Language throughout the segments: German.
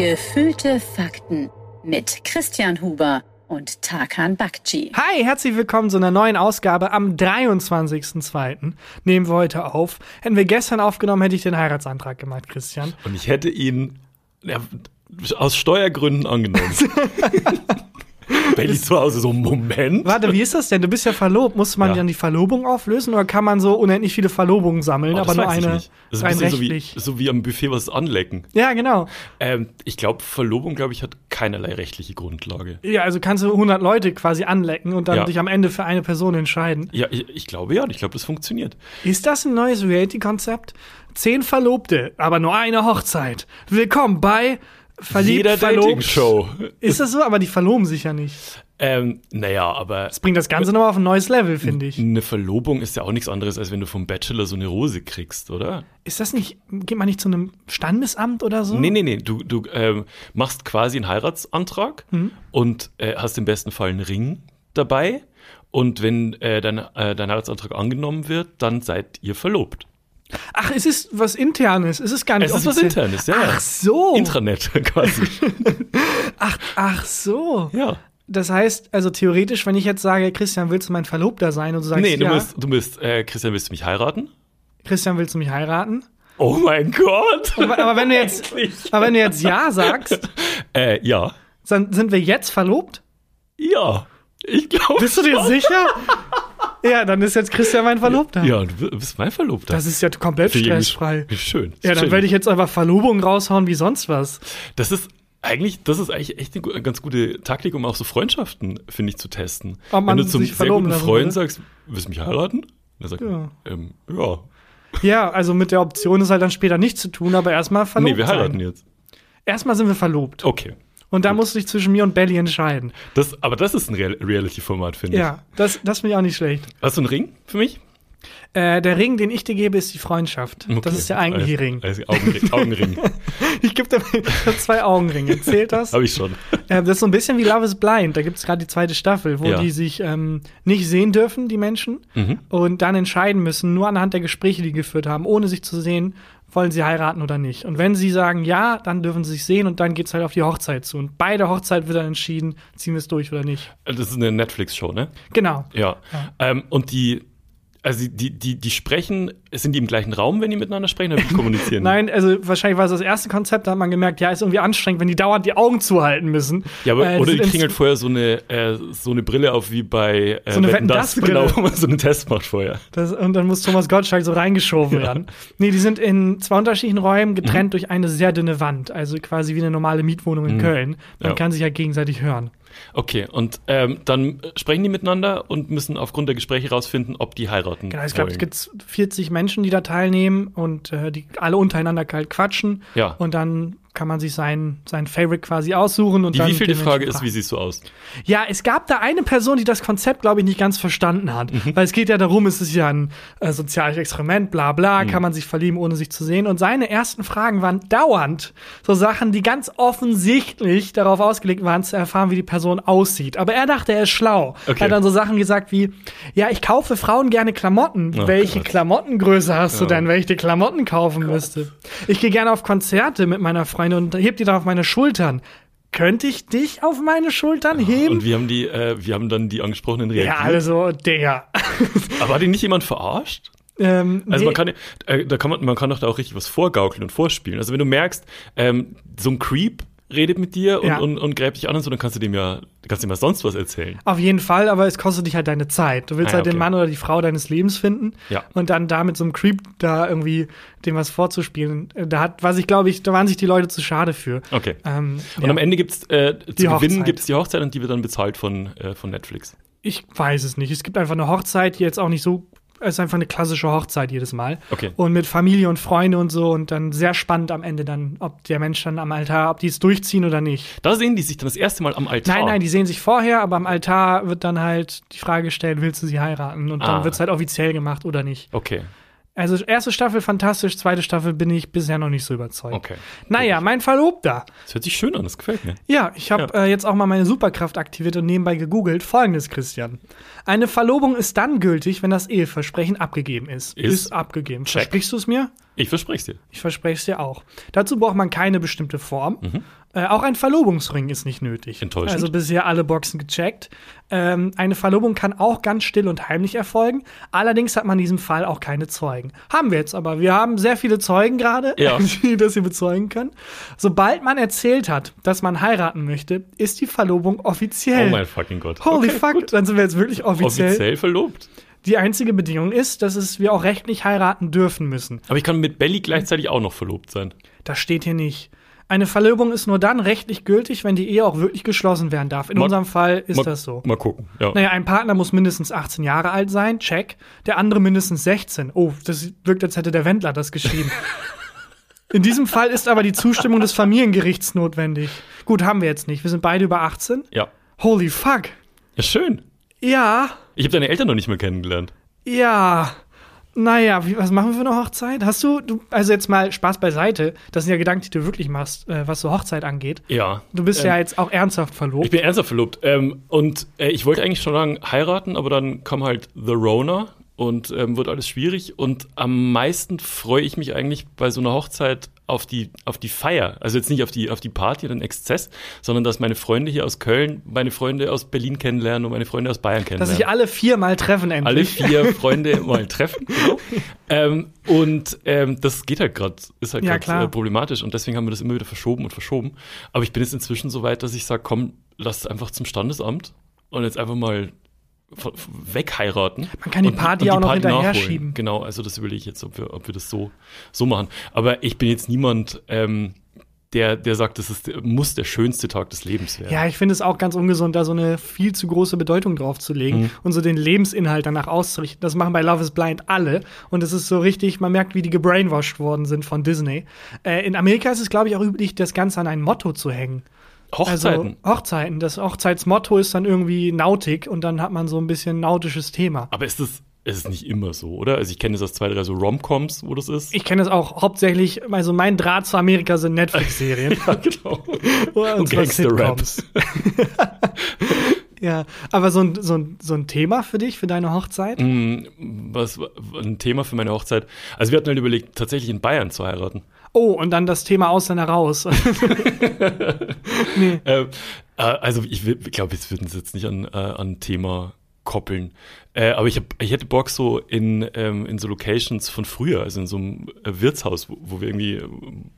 Gefühlte Fakten mit Christian Huber und Tarkan Bakci. Hi, herzlich willkommen zu einer neuen Ausgabe. Am 23.02. nehmen wir heute auf. Hätten wir gestern aufgenommen, hätte ich den Heiratsantrag gemacht, Christian. Und ich hätte ihn ja, aus Steuergründen angenommen. Belly zu Hause, so Moment. Warte, wie ist das denn? Du bist ja verlobt. Muss man Ja. dann die Verlobung auflösen oder kann man so unendlich viele Verlobungen sammeln, Oh, aber nur eine nicht. Das ist rein ein bisschen so wie, rechtlich? so wie am Buffet was anlecken. Ja, genau. Ähm, ich glaube, Verlobung, glaube ich, hat keinerlei rechtliche Grundlage. Ja, also kannst du 100 Leute quasi anlecken und dann Ja. dich am Ende für eine Person entscheiden. Ja, ich, ich glaube ja, ich glaube, das funktioniert. Ist das ein neues Reality-Konzept? Zehn Verlobte, aber nur eine Hochzeit. Willkommen bei Verliebt, Jeder Verlobt. Dating-Show. Ist das so? Aber die verloben sich ja nicht. Ähm, naja, aber Das bringt das Ganze nochmal auf ein neues Level, finde ich. eine Verlobung ist ja auch nichts anderes, als wenn du vom Bachelor so eine Rose kriegst, oder? Ist das nicht, geht man nicht zu einem Standesamt oder so? Nee, nee, nee. Du, du ähm, machst quasi einen Heiratsantrag Mhm. und äh, hast im besten Fall einen Ring dabei. Und wenn äh, dein, äh, dein Heiratsantrag angenommen wird, dann seid ihr verlobt. Ach, es ist was Internes. Es ist gar nicht Es ist was. Internes, ja. Ach so. Intranet quasi. ach, ach so. ja. Das heißt, also theoretisch, wenn ich jetzt sage, Christian, willst du mein Verlobter sein? Und du sagst, Nee, du ja, musst, du musst äh, Christian, willst du mich heiraten? Christian, willst du mich heiraten? Oh mein Gott! Aber, aber wenn du jetzt, aber wenn du jetzt ja sagst, äh, ja. dann sind wir jetzt verlobt? Ja. Ich glaube. Bist du dir sicher? Ja, dann ist jetzt Christian mein Verlobter. Ja, du bist mein Verlobter. Das ist ja komplett stressfrei. sch- Schön. Ja, dann werde ich jetzt einfach Verlobung raushauen wie sonst was. Das ist eigentlich, das ist eigentlich echt eine ganz gute Taktik, um auch so Freundschaften, finde ich, zu testen. Ob man Wenn du zum sich sehr guten Freund will. sagst, willst du mich heiraten? Und er sagt, Ja. ähm, ja. Ja, also mit der Option ist halt dann später nichts zu tun, aber erstmal verlobt Nee, wir heiraten sein. jetzt. Erstmal sind wir verlobt. Okay. Und da musst du dich zwischen mir und Belly entscheiden. Das, aber das ist ein Real Reality-Format, finde ich. Ja, das, das finde ich auch nicht schlecht. Hast du einen Ring für mich? Äh, der Ring, den ich dir gebe, ist die Freundschaft. Das Okay. ist der eigentliche Also- Ring. Also Augenring. Augenring. Ich gebe dir ich zwei Augenringe. Zählt das? Habe ich schon. Äh, das ist so ein bisschen wie Love is Blind. Da gibt es gerade die zweite Staffel, wo Ja. die sich ähm, nicht sehen dürfen, die Menschen, Mhm. und dann entscheiden müssen, nur anhand der Gespräche, die geführt haben, ohne sich zu sehen, wollen sie heiraten oder nicht. Und wenn sie sagen ja, dann dürfen sie sich sehen und dann geht's halt auf die Hochzeit zu. Und bei der Hochzeit wird dann entschieden, ziehen wir es durch oder nicht. Das ist eine Netflix-Show, ne? Genau. Ja. Ähm, und die, also die, die, die sprechen, sind die im gleichen Raum, wenn die miteinander sprechen, oder wie kommunizieren? Nein, also wahrscheinlich war es das erste Konzept, da hat man gemerkt, ja, ist irgendwie anstrengend, wenn die dauernd die Augen zuhalten müssen. Ja, aber, Äh, oder die halt ins- vorher so eine, äh, so eine Brille auf wie bei äh, So eine Wetten, das, genau, wo man so einen Test macht vorher. Das, und dann muss Thomas Gottschalk so reingeschoben Ja. werden. Nee, die sind in zwei unterschiedlichen Räumen getrennt Mhm. durch eine sehr dünne Wand. Also quasi wie eine normale Mietwohnung in Köln. Man Ja. kann sich ja gegenseitig hören. Okay, und ähm, dann sprechen die miteinander und müssen aufgrund der Gespräche rausfinden, ob die heiraten Genau, ich glaube, es gibt 40 Menschen, die da teilnehmen und äh, die alle untereinander halt quatschen. Ja. Und dann kann man sich sein, sein Favorite quasi aussuchen. Und Die dann wievielte Frage ist, wie siehst du aus? Ja, es gab da eine Person, die das Konzept, glaube ich, nicht ganz verstanden hat. Mhm. Weil es geht ja darum, es ist ja ein äh, soziales Experiment, bla bla, Mhm. kann man sich verlieben, ohne sich zu sehen. Und seine ersten Fragen waren dauernd so Sachen, die ganz offensichtlich darauf ausgelegt waren, zu erfahren, wie die Person aussieht. Aber er dachte, er ist schlau. Okay. Er hat dann so Sachen gesagt wie, ja, ich kaufe Frauen gerne Klamotten. Oh Welche Gott. Klamottengröße hast du Ja. denn, welche ich dir Klamotten kaufen müsste? Ich gehe gerne auf Konzerte mit meiner Freundin und heb die dann auf meine Schultern. Könnte ich dich auf meine Schultern heben? Und wie haben die, äh, wie haben dann die Angesprochenen reagiert? Ja, also, Digga. Aber hat ihn nicht jemand verarscht? ähm, Also nee, man kann, äh, da kann man, man kann doch da auch richtig was vorgaukeln und vorspielen. Also wenn du merkst, ähm, so ein Creep redet mit dir und, Ja. und, und gräbt dich an und so, dann kannst du dem ja, kannst du ihm ja sonst was erzählen. auf jeden Fall, aber es kostet dich halt deine Zeit. Du willst Ah, halt den okay. Mann oder die Frau deines Lebens finden Ja. und dann da mit so einem Creep da irgendwie dem was vorzuspielen. Da hat, was ich glaube ich, da waren sich die Leute zu schade für. Okay. Ähm, Und ja. am Ende gibt's äh, zu Die gewinnen gibt's die Hochzeit und die wird dann bezahlt von, äh, von Netflix. Ich weiß es nicht. Es gibt einfach eine Hochzeit, die jetzt auch nicht so. Es ist einfach eine klassische Hochzeit jedes Mal. Okay. Und mit Familie und Freunde und so. Und dann sehr spannend am Ende dann, ob der Mensch dann am Altar, ob die es durchziehen oder nicht. Da sehen die sich dann das erste Mal am Altar. Nein, nein, die sehen sich vorher, aber am Altar wird dann halt die Frage gestellt, willst du sie heiraten? Und dann Ah. wird es halt offiziell gemacht oder nicht. Okay, Also erste Staffel fantastisch, zweite Staffel bin ich bisher noch nicht so überzeugt. okay. Naja, mein Verlobter. Das hört sich schön an, das gefällt mir. Ja, ich habe äh, jetzt auch mal meine Superkraft aktiviert und nebenbei gegoogelt. Folgendes, Christian. Eine Verlobung ist dann gültig, wenn das Eheversprechen abgegeben ist. Ist. abgegeben. Check. Versprichst du es mir? Ich verspreche dir. Ich verspreche es dir auch. Dazu braucht man keine bestimmte Form. Mhm. Äh, auch ein Verlobungsring ist nicht nötig. Enttäuschend. Also bisher alle Boxen gecheckt. Ähm, eine Verlobung kann auch ganz still und heimlich erfolgen. Allerdings hat man in diesem Fall auch keine Zeugen. Haben wir jetzt aber. Wir haben sehr viele Zeugen gerade, Ja. die das hier bezeugen können. Sobald man erzählt hat, dass man heiraten möchte, ist die Verlobung offiziell. Oh mein fucking Gott. Holy Okay, fuck, gut. dann sind wir jetzt wirklich offiziell. Offiziell verlobt. Die einzige Bedingung ist, dass es wir auch rechtlich heiraten dürfen müssen. Aber ich kann mit Belly gleichzeitig auch noch verlobt sein. Das steht hier nicht. Eine Verlobung ist nur dann rechtlich gültig, wenn die Ehe auch wirklich geschlossen werden darf. In Mal- unserem Fall ist mal, das so. Mal gucken. Ja. Naja, ein Partner muss mindestens 18 Jahre alt sein, check. Der andere mindestens 16. Oh, das wirkt, als hätte der Wendler das geschrieben. In diesem Fall ist aber die Zustimmung des Familiengerichts notwendig. Gut, haben wir jetzt nicht. Wir sind beide über 18. ja. Holy fuck. Ja, schön. Ja, Ich habe deine Eltern noch nicht mal kennengelernt. ja. Naja, wie, was machen wir für eine Hochzeit? Hast du, du, also jetzt mal Spaß beiseite, das sind ja Gedanken, die du wirklich machst, äh, was so Hochzeit angeht. Ja. Du bist ja jetzt auch ernsthaft verlobt. Ich bin ernsthaft verlobt. Ähm, und äh, ich wollte eigentlich schon lange heiraten, aber dann kam halt The Rona und ähm, wird alles schwierig. Und am meisten freue ich mich eigentlich bei so einer Hochzeit auf die, auf die Feier. Also jetzt nicht auf die, auf die Party oder den Exzess, sondern dass meine Freunde hier aus Köln meine Freunde aus Berlin kennenlernen und meine Freunde aus Bayern dass kennenlernen. sich alle viermal treffen alle endlich. vier Freunde mal treffen. Genau. ähm, und ähm, das geht halt gerade, ist halt Ja, gerade äh, problematisch und deswegen haben wir das immer wieder verschoben und verschoben. Aber ich bin jetzt inzwischen so weit, dass ich sage, komm, lass einfach zum Standesamt und jetzt einfach mal wegheiraten. Man kann die und- Party und auch noch Party hinterher nachholen. schieben. Genau, also das überlege ich jetzt, ob wir, ob wir das so, so machen. Aber ich bin jetzt niemand, ähm, der, der sagt, das ist, muss der schönste Tag des Lebens werden. Ja, ich finde es auch ganz ungesund, da so eine viel zu große Bedeutung drauf zu legen Mhm. und so den Lebensinhalt danach auszurichten. Das machen bei Love is Blind alle. Und es ist so richtig, man merkt, wie die gebrainwashed worden sind von Disney. Äh, in Amerika ist es, glaube ich, auch üblich, das Ganze an ein Motto zu hängen. Hochzeiten. Also Hochzeiten. Das Hochzeitsmotto ist dann irgendwie Nautik und dann hat man so ein bisschen nautisches Thema. Aber ist es, ist es nicht immer so, oder? Also ich kenne das aus zwei, drei so Romcoms, wo das ist. Ich kenne das auch hauptsächlich, also mein Draht zu Amerika sind Netflix-Serien. ja, genau. und Und zwar Gangster-Rap. Sitcoms. ja, aber so ein, so, ein, so ein Thema für dich, für deine Hochzeit? Mm, Was ein Thema für meine Hochzeit? Also wir hatten halt überlegt, tatsächlich in Bayern zu heiraten. Oh, und dann das Thema Ausländer raus. nee. Ähm, äh, also ich, glaube, wir würden es jetzt nicht an, äh, an Thema koppeln. Äh, aber ich, hab, ich hätte Bock so in, ähm, in so Locations von früher, also in so einem äh, Wirtshaus, wo, wo wir irgendwie,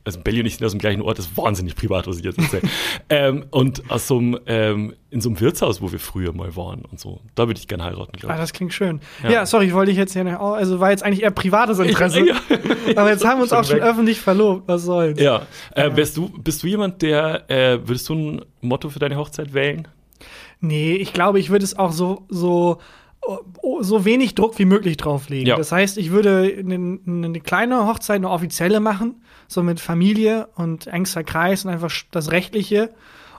also Belly und ich sind aus dem gleichen Ort, das ist wahnsinnig privat, was ich jetzt erzähle. ähm, und aus so einem, ähm, in so einem Wirtshaus, wo wir früher mal waren und so. Da würde ich gerne heiraten, Ah, glaube ich. das klingt schön. Ja. Ja. sorry, ich wollte dich jetzt hier nicht, oh, also war jetzt eigentlich eher privates Interesse. Ja. Aber jetzt haben wir uns Schon auch schon weg. öffentlich verlobt. Was soll's? Ja. Äh, wärst du, bist du jemand, der, äh, würdest du ein Motto für deine Hochzeit wählen? Nee, ich glaube, ich würde es auch so, so, oh, so wenig Druck wie möglich drauflegen. Ja. Das heißt, ich würde eine, eine kleine Hochzeit, eine offizielle machen, so mit Familie und engster Kreis und einfach das Rechtliche.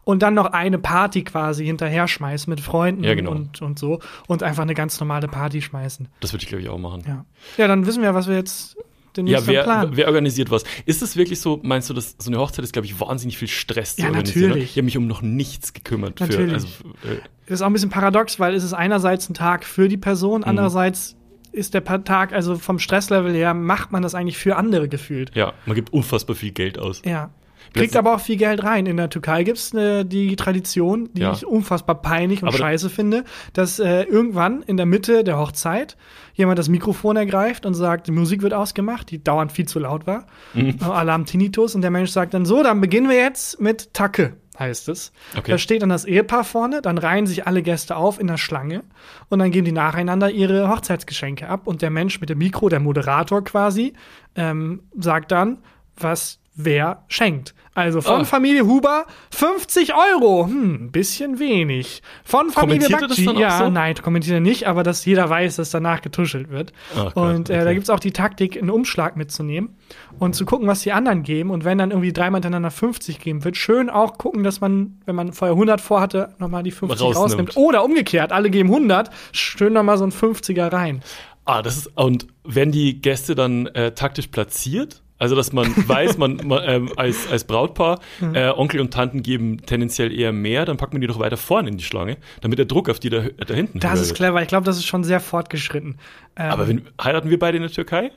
Und dann noch eine Party quasi hinterher schmeißen mit Freunden Ja, genau. und, und so. Und einfach eine ganz normale Party schmeißen. Das würde ich, glaube ich, auch machen. Ja. Ja, dann wissen wir, was wir jetzt den Ja, wer, Plan. wer organisiert was? Ist es wirklich so, meinst du, dass so eine Hochzeit ist, glaube ich, wahnsinnig viel Stress zu Ja, organisieren? natürlich. Ich habe mich um noch nichts gekümmert. Natürlich. Für, also, äh, Das ist auch ein bisschen paradox, weil es ist einerseits ein Tag für die Person, Mhm. andererseits ist der Tag, also vom Stresslevel her, macht man das eigentlich für andere gefühlt. ja, man gibt unfassbar viel Geld aus. Ja. Kriegt aber auch viel Geld rein. In der Türkei gibt's äh, die Tradition, die Ja. ich unfassbar peinlich und Aber scheiße finde, dass äh, irgendwann in der Mitte der Hochzeit jemand das Mikrofon ergreift und sagt, die Musik wird ausgemacht, die dauernd viel zu laut war. Mhm. Äh, haben Tinnitus und der Mensch sagt dann so, dann beginnen wir jetzt mit Tacke, heißt es. Okay. Da steht dann das Ehepaar vorne, dann reihen sich alle Gäste auf in der Schlange und dann geben die nacheinander ihre Hochzeitsgeschenke ab und der Mensch mit dem Mikro, der Moderator quasi, ähm, sagt dann, was wer schenkt. Also von Ah. Familie Huber 50 Euro. Hm, ein bisschen wenig. Von Familie Bakci. Ja, so? nein, kommentiert er nicht, aber dass jeder weiß, dass danach getuschelt wird. Gott, und äh, da okay. gibt's auch die Taktik, einen Umschlag mitzunehmen und zu gucken, was die anderen geben. Und wenn dann irgendwie dreimal hintereinander 50 geben wird, schön auch gucken, dass man, wenn man vorher 100 vorhatte, nochmal die 50 Rausnimmt. rausnimmt. Oder umgekehrt, alle geben 100, schön nochmal so ein 50er rein. Ah, das ist, und werden die Gäste dann äh, taktisch platziert? Also, dass man weiß, man, man ähm, als, als Brautpaar, Mhm. äh, Onkel und Tanten geben tendenziell eher mehr, dann packt man die doch weiter vorne in die Schlange, damit der Druck auf die da, da hinten Das ist wird. clever. Ich glaube, das ist schon sehr fortgeschritten. Ähm, Aber wenn, heiraten wir beide in der Türkei?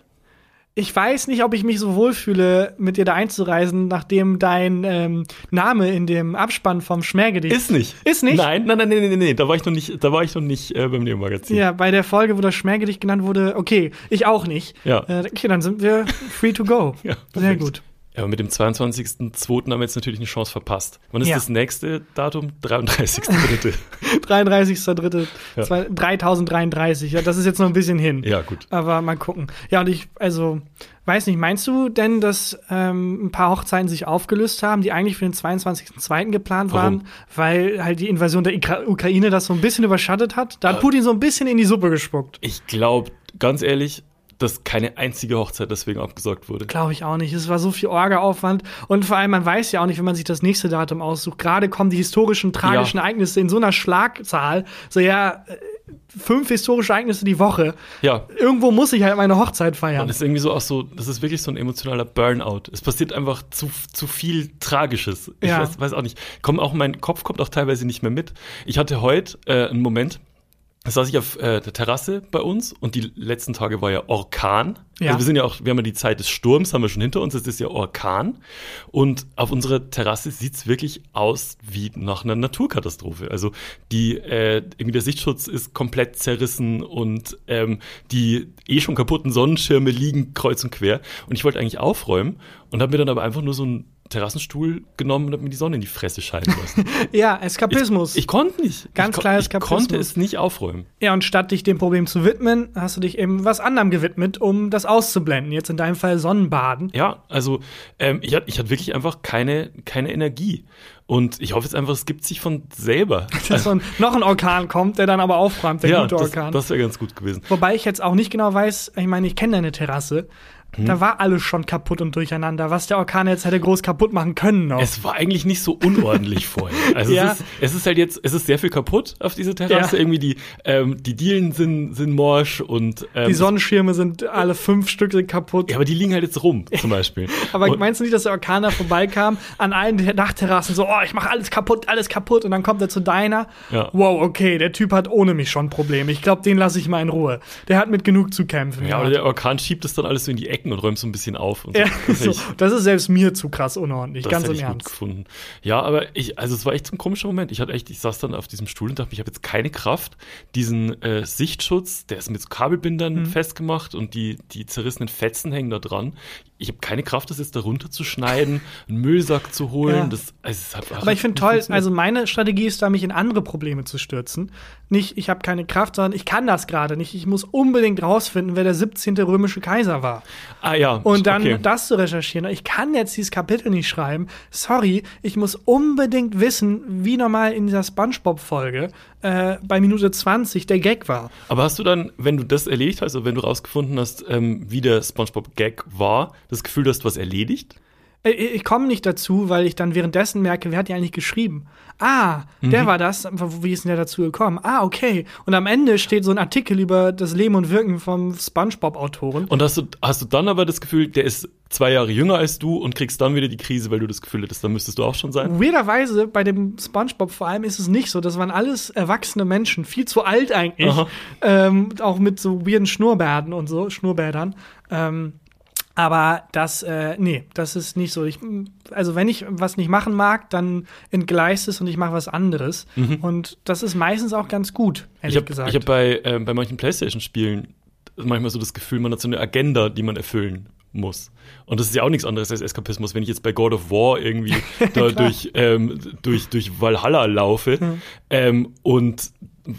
Ich weiß nicht, ob ich mich so wohlfühle, mit dir da einzureisen, nachdem dein ähm, Name in dem Abspann vom Schmähgedicht Ist nicht. Ist nicht? Nein, nein, nein, nein, nein, nein. Da war ich noch nicht, da war ich noch nicht äh, beim Neo-Magazin. Ja, bei der Folge, wo das Schmähgedicht genannt wurde, okay, ich auch nicht. Ja. Äh, okay, dann sind wir free to go. Ja, Sehr gut. Ja, aber mit dem 22.02. haben wir jetzt natürlich eine Chance verpasst. Wann ist Ja. das nächste Datum? 33.03. 33.3. Ja. zwei- 3033. Ja, das ist jetzt noch ein bisschen hin. ja, gut. Aber mal gucken. Ja, und ich, also, weiß nicht, meinst du denn, dass ähm, ein paar Hochzeiten sich aufgelöst haben, die eigentlich für den 22.02. geplant Warum? waren, weil halt die Invasion der Ikra Ukraine das so ein bisschen überschattet hat? Da hat Putin so ein bisschen in die Suppe gespuckt. Ich glaube, ganz ehrlich, dass keine einzige Hochzeit deswegen abgesagt wurde. Glaube ich auch nicht. Es war so viel Orga-Aufwand. Und vor allem, man weiß ja auch nicht, wenn man sich das nächste Datum aussucht. Gerade kommen die historischen, tragischen Ja. Ereignisse in so einer Schlagzahl. So, ja, äh, fünf historische Ereignisse die Woche. Ja. Irgendwo muss ich halt meine Hochzeit feiern. Und es ist irgendwie so auch so, das ist wirklich so ein emotionaler Burnout. Es passiert einfach zu, zu viel Tragisches. Ich Ja. weiß, weiß auch nicht. Komm auch, mein Kopf kommt auch teilweise nicht mehr mit. Ich hatte heute äh, einen Moment, saß ich auf äh, der Terrasse bei uns und die letzten Tage war ja Orkan. Ja. Also wir sind ja auch, wir haben ja die Zeit des Sturms, haben wir schon hinter uns, es ist ja Orkan. Und auf unserer Terrasse sieht's wirklich aus wie nach einer Naturkatastrophe. Also die, äh, irgendwie der Sichtschutz ist komplett zerrissen und ähm, die eh schon kaputten Sonnenschirme liegen kreuz und quer. Und ich wollte eigentlich aufräumen und habe mir dann aber einfach nur so einen Terrassenstuhl genommen und habe mir die Sonne in die Fresse scheinen lassen. ja, Eskapismus. Ich, ich konnte nicht. Ganz ich, klar Ich Eskapismus. konnte es nicht aufräumen. Ja, und statt dich dem Problem zu widmen, hast du dich eben was anderem gewidmet, um das auszublenden. Jetzt in deinem Fall Sonnenbaden. Ja, also ähm, ich hatte ich hatte wirklich einfach keine, keine Energie. Und ich hoffe jetzt einfach, es gibt sich von selber. Dass so ein, noch ein Orkan kommt, der dann aber aufräumt, der ja, gute das, Orkan. das wäre ganz gut gewesen. Wobei ich jetzt auch nicht genau weiß, ich meine, ich kenne deine Terrasse. Hm. Da war alles schon kaputt und durcheinander, was der Orkan jetzt hätte groß kaputt machen können noch. Es war eigentlich nicht so unordentlich vorher. Also Ja. es, ist, es ist halt jetzt, es ist sehr viel kaputt auf dieser Terrasse. Ja. Irgendwie die, ähm, die Dielen sind, sind morsch und ähm, die Sonnenschirme sind alle fünf Stück sind kaputt. Ja, aber die liegen halt jetzt rum, zum Beispiel. Aber und, meinst du nicht, dass der Orkan da vorbeikam, an allen Dachterrassen so, oh, ich mache alles kaputt, alles kaputt und dann kommt er zu deiner? Ja. Wow, okay, der Typ hat ohne mich schon Probleme. Ich glaube, den lasse ich mal in Ruhe. Der hat mit genug zu kämpfen. ja, aber der Orkan schiebt das dann alles so in die Ecken und räumt so ein bisschen auf. Und Ja, Das so, das ist selbst mir zu krass unordentlich, Das ganz im ich gut Ernst. gefunden. Ja, aber ich, also es war echt so ein komischer Moment. Ich hatte echt, ich saß dann auf diesem Stuhl und dachte, ich habe jetzt keine Kraft, diesen äh, Sichtschutz, der ist mit so Kabelbindern Mhm. festgemacht und die, die zerrissenen Fetzen hängen da dran. Ich habe keine Kraft, das jetzt da runterzuschneiden, einen Müllsack zu holen. Ja. Das, also es hat, Aber ich finde toll, also meine Strategie ist da, mich in andere Probleme zu stürzen. Nicht, ich habe keine Kraft, sondern ich kann das gerade nicht. Ich muss unbedingt rausfinden, wer der 17. römische Kaiser war. ah ja, Und dann okay. das zu recherchieren. Ich kann jetzt dieses Kapitel nicht schreiben. Sorry, ich muss unbedingt wissen, wie nochmal in dieser Spongebob-Folge äh, bei Minute 20 der Gag war. Aber hast du dann, wenn du das erledigt hast, oder wenn du rausgefunden hast, ähm, wie der SpongeBob-Gag war, das Gefühl, dass du was erledigt? Äh, Ich komme nicht dazu, weil ich dann währenddessen merke, wer hat die eigentlich geschrieben? Ah, der war das. Wie ist denn der dazu gekommen? Ah, okay. Und am Ende steht so ein Artikel über das Leben und Wirken vom SpongeBob-Autoren. Und hast du, hast du dann aber das Gefühl, der ist zwei Jahre jünger als du und kriegst dann wieder die Krise, weil du das Gefühl hättest, dann müsstest du auch schon sein? Weirderweise bei dem SpongeBob vor allem ist es nicht so. Das waren alles erwachsene Menschen, viel zu alt eigentlich. Ähm, auch mit so weirden Schnurrbärten und so, Schnurrbädern. Ähm, aber das, äh, nee, das ist nicht so. Ich, also wenn ich was nicht machen mag, dann entgleist es und ich mache was anderes. Und das ist meistens auch ganz gut, ehrlich Mhm. Ich habe gesagt. ich hab bei, ähm, bei manchen Playstation-Spielen manchmal so das Gefühl, man hat so eine Agenda, die man erfüllen muss. Und das ist ja auch nichts anderes als Eskapismus. Wenn ich jetzt bei God of War irgendwie da durch, ähm, durch, durch Valhalla laufe ähm, und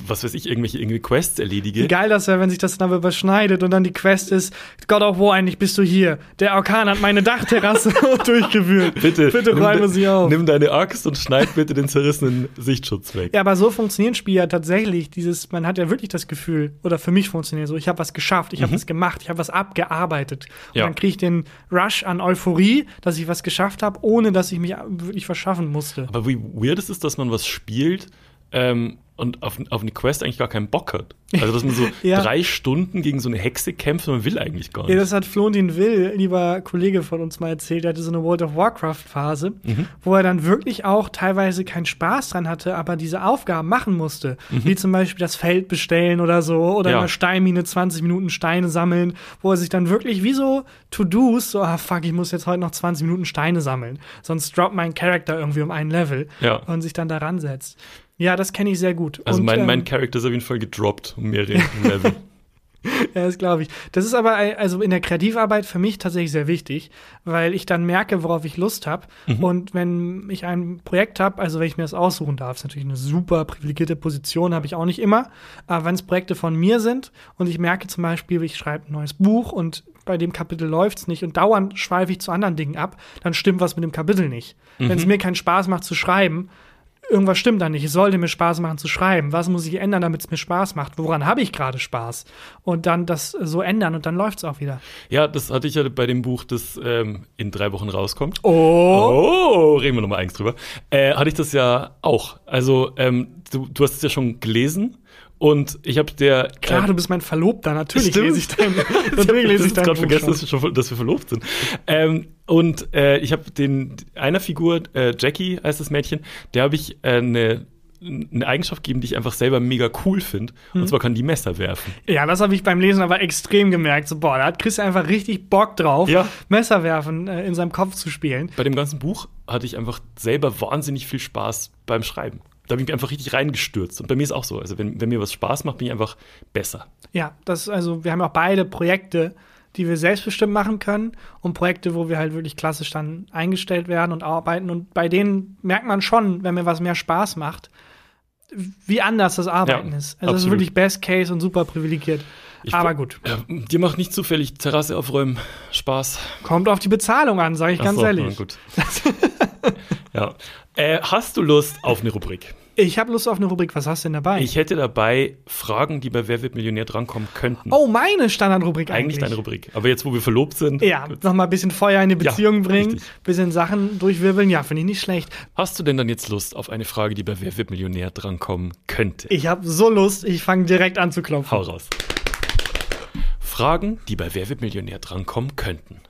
was weiß ich, irgendwelche irgendwie Quests erledige. Wie geil das wäre, wenn sich das dann aber überschneidet und dann die Quest ist, God of War, endlich bist du hier. Der Orkan hat meine Dachterrasse durchgewühlt. Bitte, Bitte räume sie auf. Nimm deine Axt und schneid bitte den zerrissenen Sichtschutz weg. Ja, aber so funktionieren Spiele ja tatsächlich. Dieses, man hat ja wirklich das Gefühl, oder für mich funktioniert so, ich habe was geschafft, ich habe was gemacht, ich habe was abgearbeitet. Und Mhm. Ja. dann kriege ich den Rush an Euphorie, dass ich was geschafft habe, ohne dass ich mich wirklich verschaffen musste. Aber wie weird es ist, dass man was spielt, ähm, und auf, auf eine Quest eigentlich gar keinen Bock hat. Also, dass man so Ja. drei Stunden gegen so eine Hexe kämpft und man will eigentlich gar Ja, nicht. das hat Florentin Will, lieber Kollege von uns mal erzählt, er hatte so eine World of Warcraft-Phase, wo er dann wirklich auch teilweise keinen Spaß dran hatte, aber diese Aufgaben machen musste. Wie zum Beispiel das Feld bestellen oder so, oder Ja. in der Steinmine 20 Minuten Steine sammeln, wo er sich dann wirklich wie so To-Dos, so, ah fuck, ich muss jetzt heute noch 20 Minuten Steine sammeln. Sonst droppt mein Charakter irgendwie um ein Level Ja. und sich dann daran setzt. Ja, das kenne ich sehr gut. Also und, mein, ähm, mein Charakter ist auf jeden Fall gedroppt um mehrere Level. Ja, das glaube ich. Das ist aber äh, also in der Kreativarbeit für mich tatsächlich sehr wichtig, weil ich dann merke, worauf ich Lust habe. Und wenn ich ein Projekt habe, also wenn ich mir das aussuchen darf, ist natürlich eine super privilegierte Position, habe ich auch nicht immer. Aber wenn es Projekte von mir sind und ich merke zum Beispiel, ich schreibe ein neues Buch und bei dem Kapitel läuft's nicht und dauernd schweife ich zu anderen Dingen ab, dann stimmt was mit dem Kapitel nicht. Wenn es mir keinen Spaß macht zu schreiben, irgendwas stimmt da nicht. Es sollte mir Spaß machen zu schreiben. Was muss ich ändern, damit es mir Spaß macht? Woran habe ich gerade Spaß? Und dann das so ändern und dann läuft's auch wieder. ja, das hatte ich ja bei dem Buch, das ähm, in drei Wochen rauskommt. Oh. Oh, reden wir nochmal eigens drüber. Äh, hatte ich das ja auch. Also, ähm, du, du hast es ja schon gelesen und ich habe der. Klar, äh, du bist mein Verlobter. Natürlich Stimmt. lese ich dein, ich natürlich lese ich habe dein gerade Buch vergessen, schon. dass wir, schon, dass wir verlobt sind. Ähm, und äh, ich habe den einer Figur, äh, Jackie heißt das Mädchen, der habe ich äh, eine eine Eigenschaft gegeben, die ich einfach selber mega cool finde. Hm. Und zwar kann die Messer werfen. Ja, das habe ich beim Lesen aber extrem gemerkt. So, boah, da hat Chris einfach richtig Bock drauf, Ja. Messer werfen äh, in seinem Kopf zu spielen. Bei dem ganzen Buch hatte ich einfach selber wahnsinnig viel Spaß beim Schreiben. Da habe ich einfach richtig reingestürzt. Und bei mir ist auch so. Also, wenn, wenn mir was Spaß macht, bin ich einfach besser. Ja, das also, wir haben auch beide Projekte, die wir selbstbestimmt machen können und Projekte, wo wir halt wirklich klassisch dann eingestellt werden und arbeiten. Und bei denen merkt man schon, wenn mir was mehr Spaß macht, wie anders das Arbeiten Ja, ist. Also das ist absolut. wirklich Best Case und super privilegiert. Ich- Aber gut, Ja, dir macht nicht zufällig Terrasse aufräumen Spaß. kommt auf die Bezahlung an, sage ich Ach ganz so, ehrlich. na gut. ja. Äh, hast du Lust auf eine Rubrik? Ich habe Lust auf eine Rubrik. Was hast du denn dabei? Ich hätte dabei Fragen, die bei Wer wird Millionär drankommen könnten. oh, meine Standardrubrik eigentlich. Eigentlich deine Rubrik. Aber jetzt, wo wir verlobt sind, Ja, nochmal ein bisschen Feuer in die Ja, Beziehung bringen, richtig. bisschen Sachen durchwirbeln. Ja, finde ich nicht schlecht. hast du denn dann jetzt Lust auf eine Frage, die bei Wer wird Millionär drankommen könnte? Ich habe so Lust, ich fange direkt an zu klopfen. Hau raus. Fragen, die bei Wer wird Millionär drankommen könnten.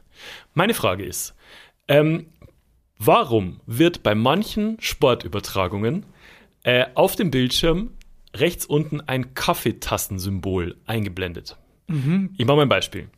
Meine Frage ist, ähm, warum wird bei manchen Sportübertragungen äh, auf dem Bildschirm rechts unten ein Kaffeetassensymbol eingeblendet? Ich mache mal ein Beispiel.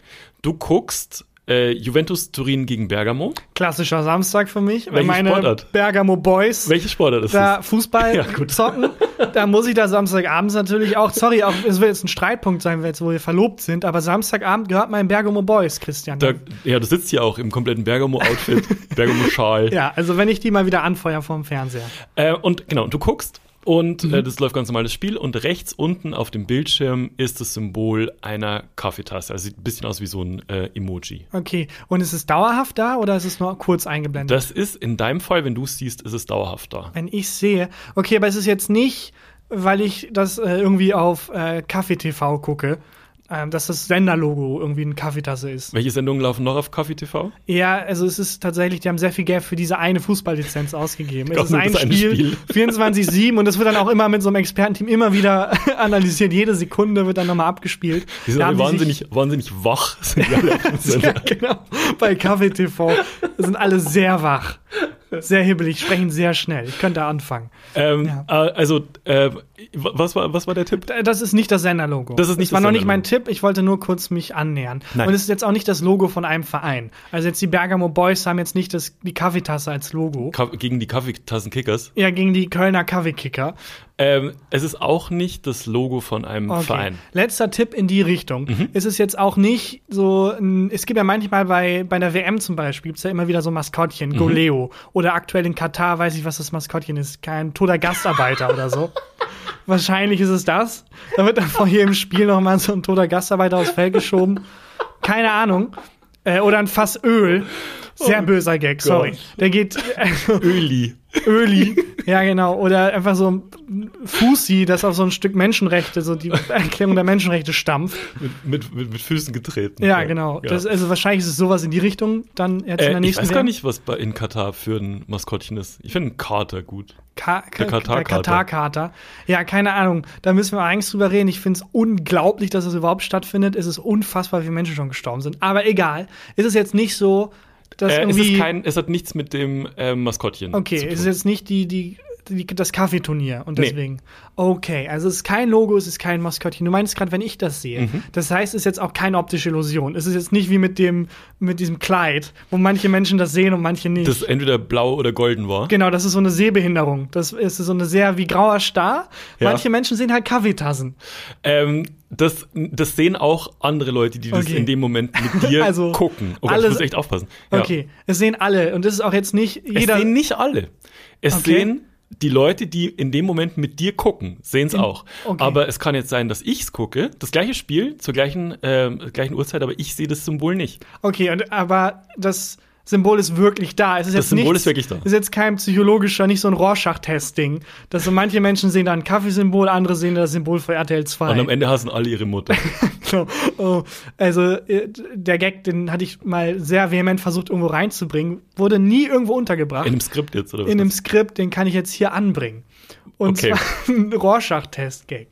Du guckst äh, Juventus Turin gegen Bergamo. Klassischer Samstag für mich. Welche meine Sportart? Bergamo Boys Welche Sportart ist da das? Fußball Ja, gut. zocken, da muss ich da Samstagabends natürlich auch, sorry, auch, es wird jetzt ein Streitpunkt sein, jetzt, wo wir verlobt sind, aber Samstagabend gehört mein Bergamo Boys, Christian. Da, ja, du sitzt hier auch im kompletten Bergamo-Outfit, Bergamo-Schal. ja, also wenn ich die mal wieder anfeuer vorm Fernseher. Äh, und genau, du guckst und Mhm. äh, das läuft ganz normal das Spiel und rechts unten auf dem Bildschirm ist das Symbol einer Kaffeetasse. Also sieht ein bisschen aus wie so ein äh, Emoji. Okay, und ist es dauerhaft da oder ist es nur kurz eingeblendet? Das ist in deinem Fall, wenn du es siehst, ist es dauerhaft da. wenn ich sehe, okay, aber es ist jetzt nicht, weil ich das äh, irgendwie auf äh, Kaffee TV gucke, ähm, dass das Senderlogo irgendwie eine Kaffeetasse ist. Welche Sendungen laufen noch auf Kaffee TV? Ja, also es ist tatsächlich, die haben sehr viel Geld für diese eine Fußballlizenz ausgegeben. Es ist ein eine Spiel, 24-7 und das wird dann auch immer mit so einem Expertenteam immer wieder analysiert. Jede Sekunde wird dann nochmal abgespielt. Die sind alle wahnsinnig, wahnsinnig wach. Sind alle Ja, genau. Bei Kaffee TV sind alle sehr wach. Sehr hibbelig, sprechen sehr schnell. Ich könnte anfangen. ähm, Ja. äh, also, äh, was, war, was war der Tipp? Das ist nicht das Senderlogo. Das ist nicht das war noch nicht mein. Tipp. Ich wollte nur kurz mich annähern. Nein. Und es ist jetzt auch nicht das Logo von einem Verein. Also jetzt die Bergamo Boys haben jetzt nicht das, die Kaffeetasse als Logo. Ka gegen die Kaffeetassenkickers. Ja, gegen die Kölner Kaffeekicker. Ähm, es ist auch nicht das Logo von einem Okay. Verein. Letzter Tipp in die Richtung. Mhm. Ist es jetzt auch nicht so, es gibt ja manchmal bei, bei der WM zum Beispiel, gibt's ja immer wieder so Mhm. Maskottchen, Goleo. Oder aktuell in Katar, weiß ich, was das Maskottchen ist. Kein toter Gastarbeiter oder so. Wahrscheinlich ist es das. Da wird dann vor jedem Spiel nochmal so ein toter Gastarbeiter aufs Feld geschoben. Keine Ahnung. Äh, oder ein Fass Öl. Sehr böser Gag, sorry. Der geht also, Öli. Öli, ja genau, oder einfach so ein Fusi, das auf so ein Stück Menschenrechte, so die Erklärung der Menschenrechte stampft. Mit, mit, mit, mit Füßen getreten. Ja, genau. Ja. Das, also wahrscheinlich ist es sowas in die Richtung dann jetzt in äh, der ich nächsten weiß gar nicht, was bei, in Katar für ein Maskottchen ist. Ich finde einen Kater gut. Ka Der Katar-Kater. Katar-Kater. Ja, keine Ahnung. Da müssen wir eigentlich drüber reden. Ich finde es unglaublich, dass es überhaupt stattfindet. Es ist unfassbar, wie Menschen schon gestorben sind. Aber egal. Ist es jetzt nicht so, Äh, es, irgendwie. ist kein, es hat nichts mit dem ähm, Maskottchen okay, es ist jetzt nicht die, die, die, das Kaffeeturnier und Nee. deswegen. Okay, also es ist kein Logo, es ist kein Maskottchen. Du meinst gerade, wenn ich das sehe. Mhm. Das heißt, es ist jetzt auch keine optische Illusion. Es ist jetzt nicht wie mit dem, mit diesem Kleid, wo manche Menschen das sehen und manche nicht. Das entweder blau oder golden war. Genau, das ist so eine Sehbehinderung. Das ist so eine sehr wie grauer Star. Ja. Manche Menschen sehen halt Kaffeetassen. Ähm, das, das sehen auch andere Leute, die das Okay. in dem Moment mit dir Also, gucken. Oh Gott, alles- ich muss echt aufpassen. Ja. Okay, es sehen alle und das ist auch jetzt nicht Es jeder. sehen nicht alle. Es Okay. sehen die Leute, die in dem Moment mit dir gucken, sehen es auch. okay. Aber es kann jetzt sein, dass ich es gucke, das gleiche Spiel zur gleichen, ähm, gleichen Uhrzeit, aber ich sehe das Symbol nicht. Okay, und, aber das Symbol ist wirklich da. Es ist Das jetzt Symbol nichts, ist wirklich da. Ist jetzt kein psychologischer, nicht so ein Rorschach-Test-Ding. Dass so manche Menschen sehen da ein Kaffeesymbol, andere sehen das Symbol für RTL 2. Und am Ende hassen alle ihre Mutter. So, oh, also äh, der Gag, den hatte ich mal sehr vehement versucht irgendwo reinzubringen, wurde nie irgendwo untergebracht. In einem Skript jetzt, oder was? in einem Skript, den kann ich jetzt hier anbringen. Und Okay. zwar ein Rorschach-Test-Gag.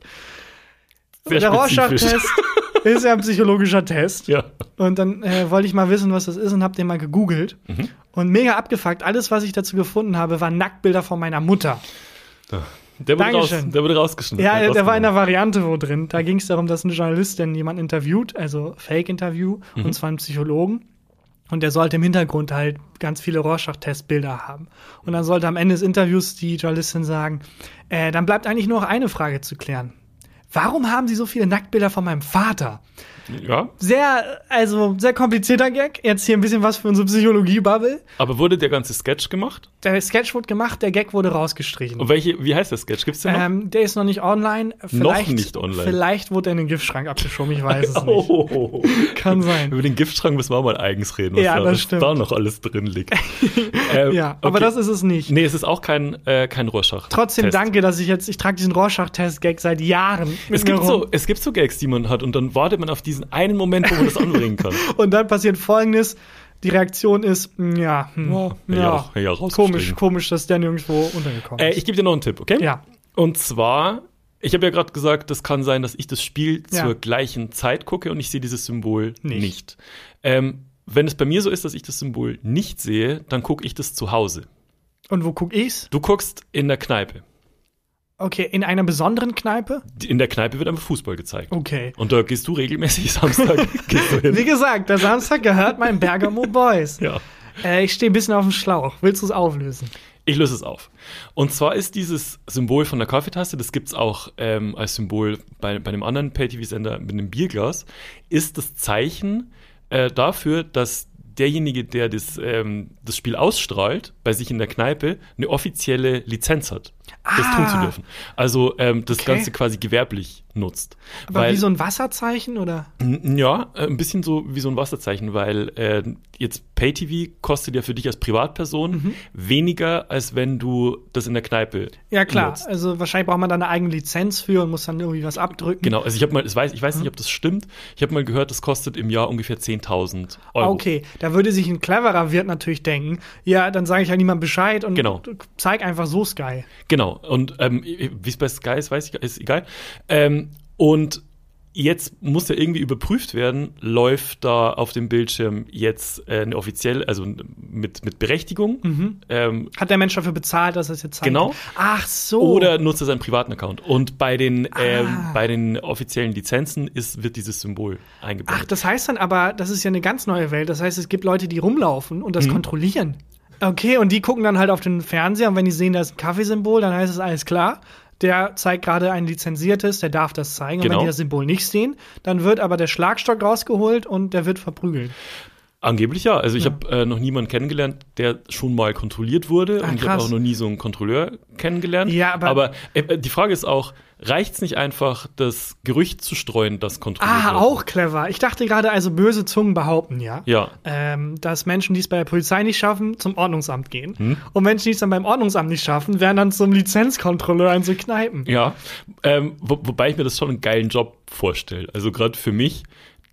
Der. Rorschach-Test ist ja ein psychologischer Test. Ja. Und dann äh, wollte ich mal wissen, was das ist und habe den mal gegoogelt. Mhm. Und mega abgefuckt. Alles, was ich dazu gefunden habe, waren Nacktbilder von meiner Mutter. Der wurde, raus, der wurde rausgeschnitten. Ja, der war in der. Variante wo drin. Da ging es darum, dass eine Journalistin jemanden interviewt, also Fake-Interview, Mhm. und zwar einen Psychologen. Und der sollte im Hintergrund halt ganz viele Rorschach-Testbilder haben. Und dann sollte am Ende des Interviews die Journalistin sagen, äh, dann bleibt eigentlich nur noch eine Frage zu klären. Warum haben Sie so viele Nacktbilder von meinem Vater? Ja, Sehr, also sehr komplizierter Gag. Jetzt hier ein bisschen was für unsere Psychologie-Bubble. aber wurde der ganze Sketch gemacht? Der Sketch wurde gemacht, der Gag wurde rausgestrichen. Und welche, wie heißt der Sketch? Gibt's den noch? Ähm, der ist noch nicht online. Vielleicht, nicht online. Vielleicht wurde er in den Giftschrank abgeschoben, ich weiß es nicht. Oh. Kann sein. Über den Giftschrank müssen wir auch mal eigens reden, was, Ja, da, das stimmt. da noch alles drin liegt. Ähm, Ja, aber okay. das ist es nicht. Nee, es ist auch kein, äh, kein Rorschach. Trotzdem Test. danke, dass ich jetzt, ich trage diesen Rorschach-Test-Gag seit Jahren. Es gibt, rum. so, es gibt so Gags, die man hat und dann wartet man auf diesen einen Moment, wo man das anbringen kann. Und dann passiert folgendes: Die Reaktion ist, ja, hm, Ja, hätte ich ja, auch rausgestrichen. komisch, komisch, dass der nirgendwo untergekommen Äh, ist. ich gebe dir noch einen Tipp, okay? Ja. Und zwar, ich habe ja gerade gesagt, das kann sein, dass ich das Spiel Ja. zur gleichen Zeit gucke und ich sehe dieses Symbol Nicht. nicht. Ähm, wenn es bei mir so ist, dass ich das Symbol nicht sehe, dann gucke ich das zu Hause. Und wo guck ich's? Du guckst in der Kneipe. Okay, in einer besonderen Kneipe? In der Kneipe wird einfach Fußball gezeigt. Okay. Und da gehst du regelmäßig Samstag du hin. Wie gesagt, der Samstag gehört meinen Bergamo Boys. Ja. Äh, ich stehe ein bisschen auf dem Schlauch. Willst du es auflösen? Ich löse es auf. Und zwar ist dieses Symbol von der Kaffeetasse, das gibt's auch ähm, als Symbol bei, bei einem anderen Pay-TV-Sender mit einem Bierglas, ist das Zeichen äh, dafür, dass derjenige, der das, ähm, das Spiel ausstrahlt, bei sich in der Kneipe, eine offizielle Lizenz hat, das Ah. tun zu dürfen. Also ähm, das Okay. Ganze quasi gewerblich nutzt. Aber Weil- wie so ein Wasserzeichen oder? Ja, äh, ein bisschen so wie so ein Wasserzeichen, weil äh, jetzt Pay-TV kostet ja für dich als Privatperson Mhm. weniger, als wenn du das in der Kneipe Ja, klar. nutzt. Also wahrscheinlich braucht man da eine eigene Lizenz für und muss dann irgendwie was abdrücken. Genau, also ich habe mal, ich weiß, ich weiß Mhm. nicht, ob das stimmt. Ich habe mal gehört, das kostet im Jahr ungefähr 10.000 Euro. Okay, da würde sich ein cleverer Wirt natürlich denken, ja, dann sage ich halt niemandem Bescheid und Genau. zeig einfach so Sky. Genau. Und ähm, wie es bei Sky ist, weiß ich, ist egal. Ähm, und jetzt muss ja irgendwie überprüft werden, läuft da auf dem Bildschirm jetzt äh, eine offizielle, also mit, mit Berechtigung. Ähm, Hat der Mensch dafür bezahlt, dass er es jetzt zeigt? Genau. Ach so. Oder nutzt er seinen privaten Account. Und bei den, ähm, Ah. bei den offiziellen Lizenzen ist, wird dieses Symbol eingeblendet. Ach, das heißt dann aber, das ist ja eine ganz neue Welt. Das heißt, es gibt Leute, die rumlaufen und das Mhm. kontrollieren. Okay, und die gucken dann halt auf den Fernseher und wenn die sehen, da ist ein Kaffeesymbol, dann heißt es alles klar. Der zeigt gerade ein lizenziertes, der darf das zeigen. Und Genau. wenn die das Symbol nicht sehen, dann wird aber der Schlagstock rausgeholt und der wird verprügelt. Angeblich ja. Also ich Ja. habe äh, noch niemanden kennengelernt, der schon mal kontrolliert wurde. Ah, und ich habe auch noch nie so einen Kontrolleur kennengelernt. Ja, aber- äh, die Frage ist auch, reicht es nicht einfach, das Gerücht zu streuen, dass kontrolliert Ah, wird? auch clever. Ich dachte gerade, also böse Zungen behaupten, ja. Ja. Ähm, dass Menschen, die es bei der Polizei nicht schaffen, zum Ordnungsamt gehen. Hm? Und Menschen, die es dann beim Ordnungsamt nicht schaffen, werden dann zum Lizenzkontrolleur in so Kneipen. Ja. Ähm, wo, wobei ich mir das schon einen geilen Job vorstelle. Also gerade für mich,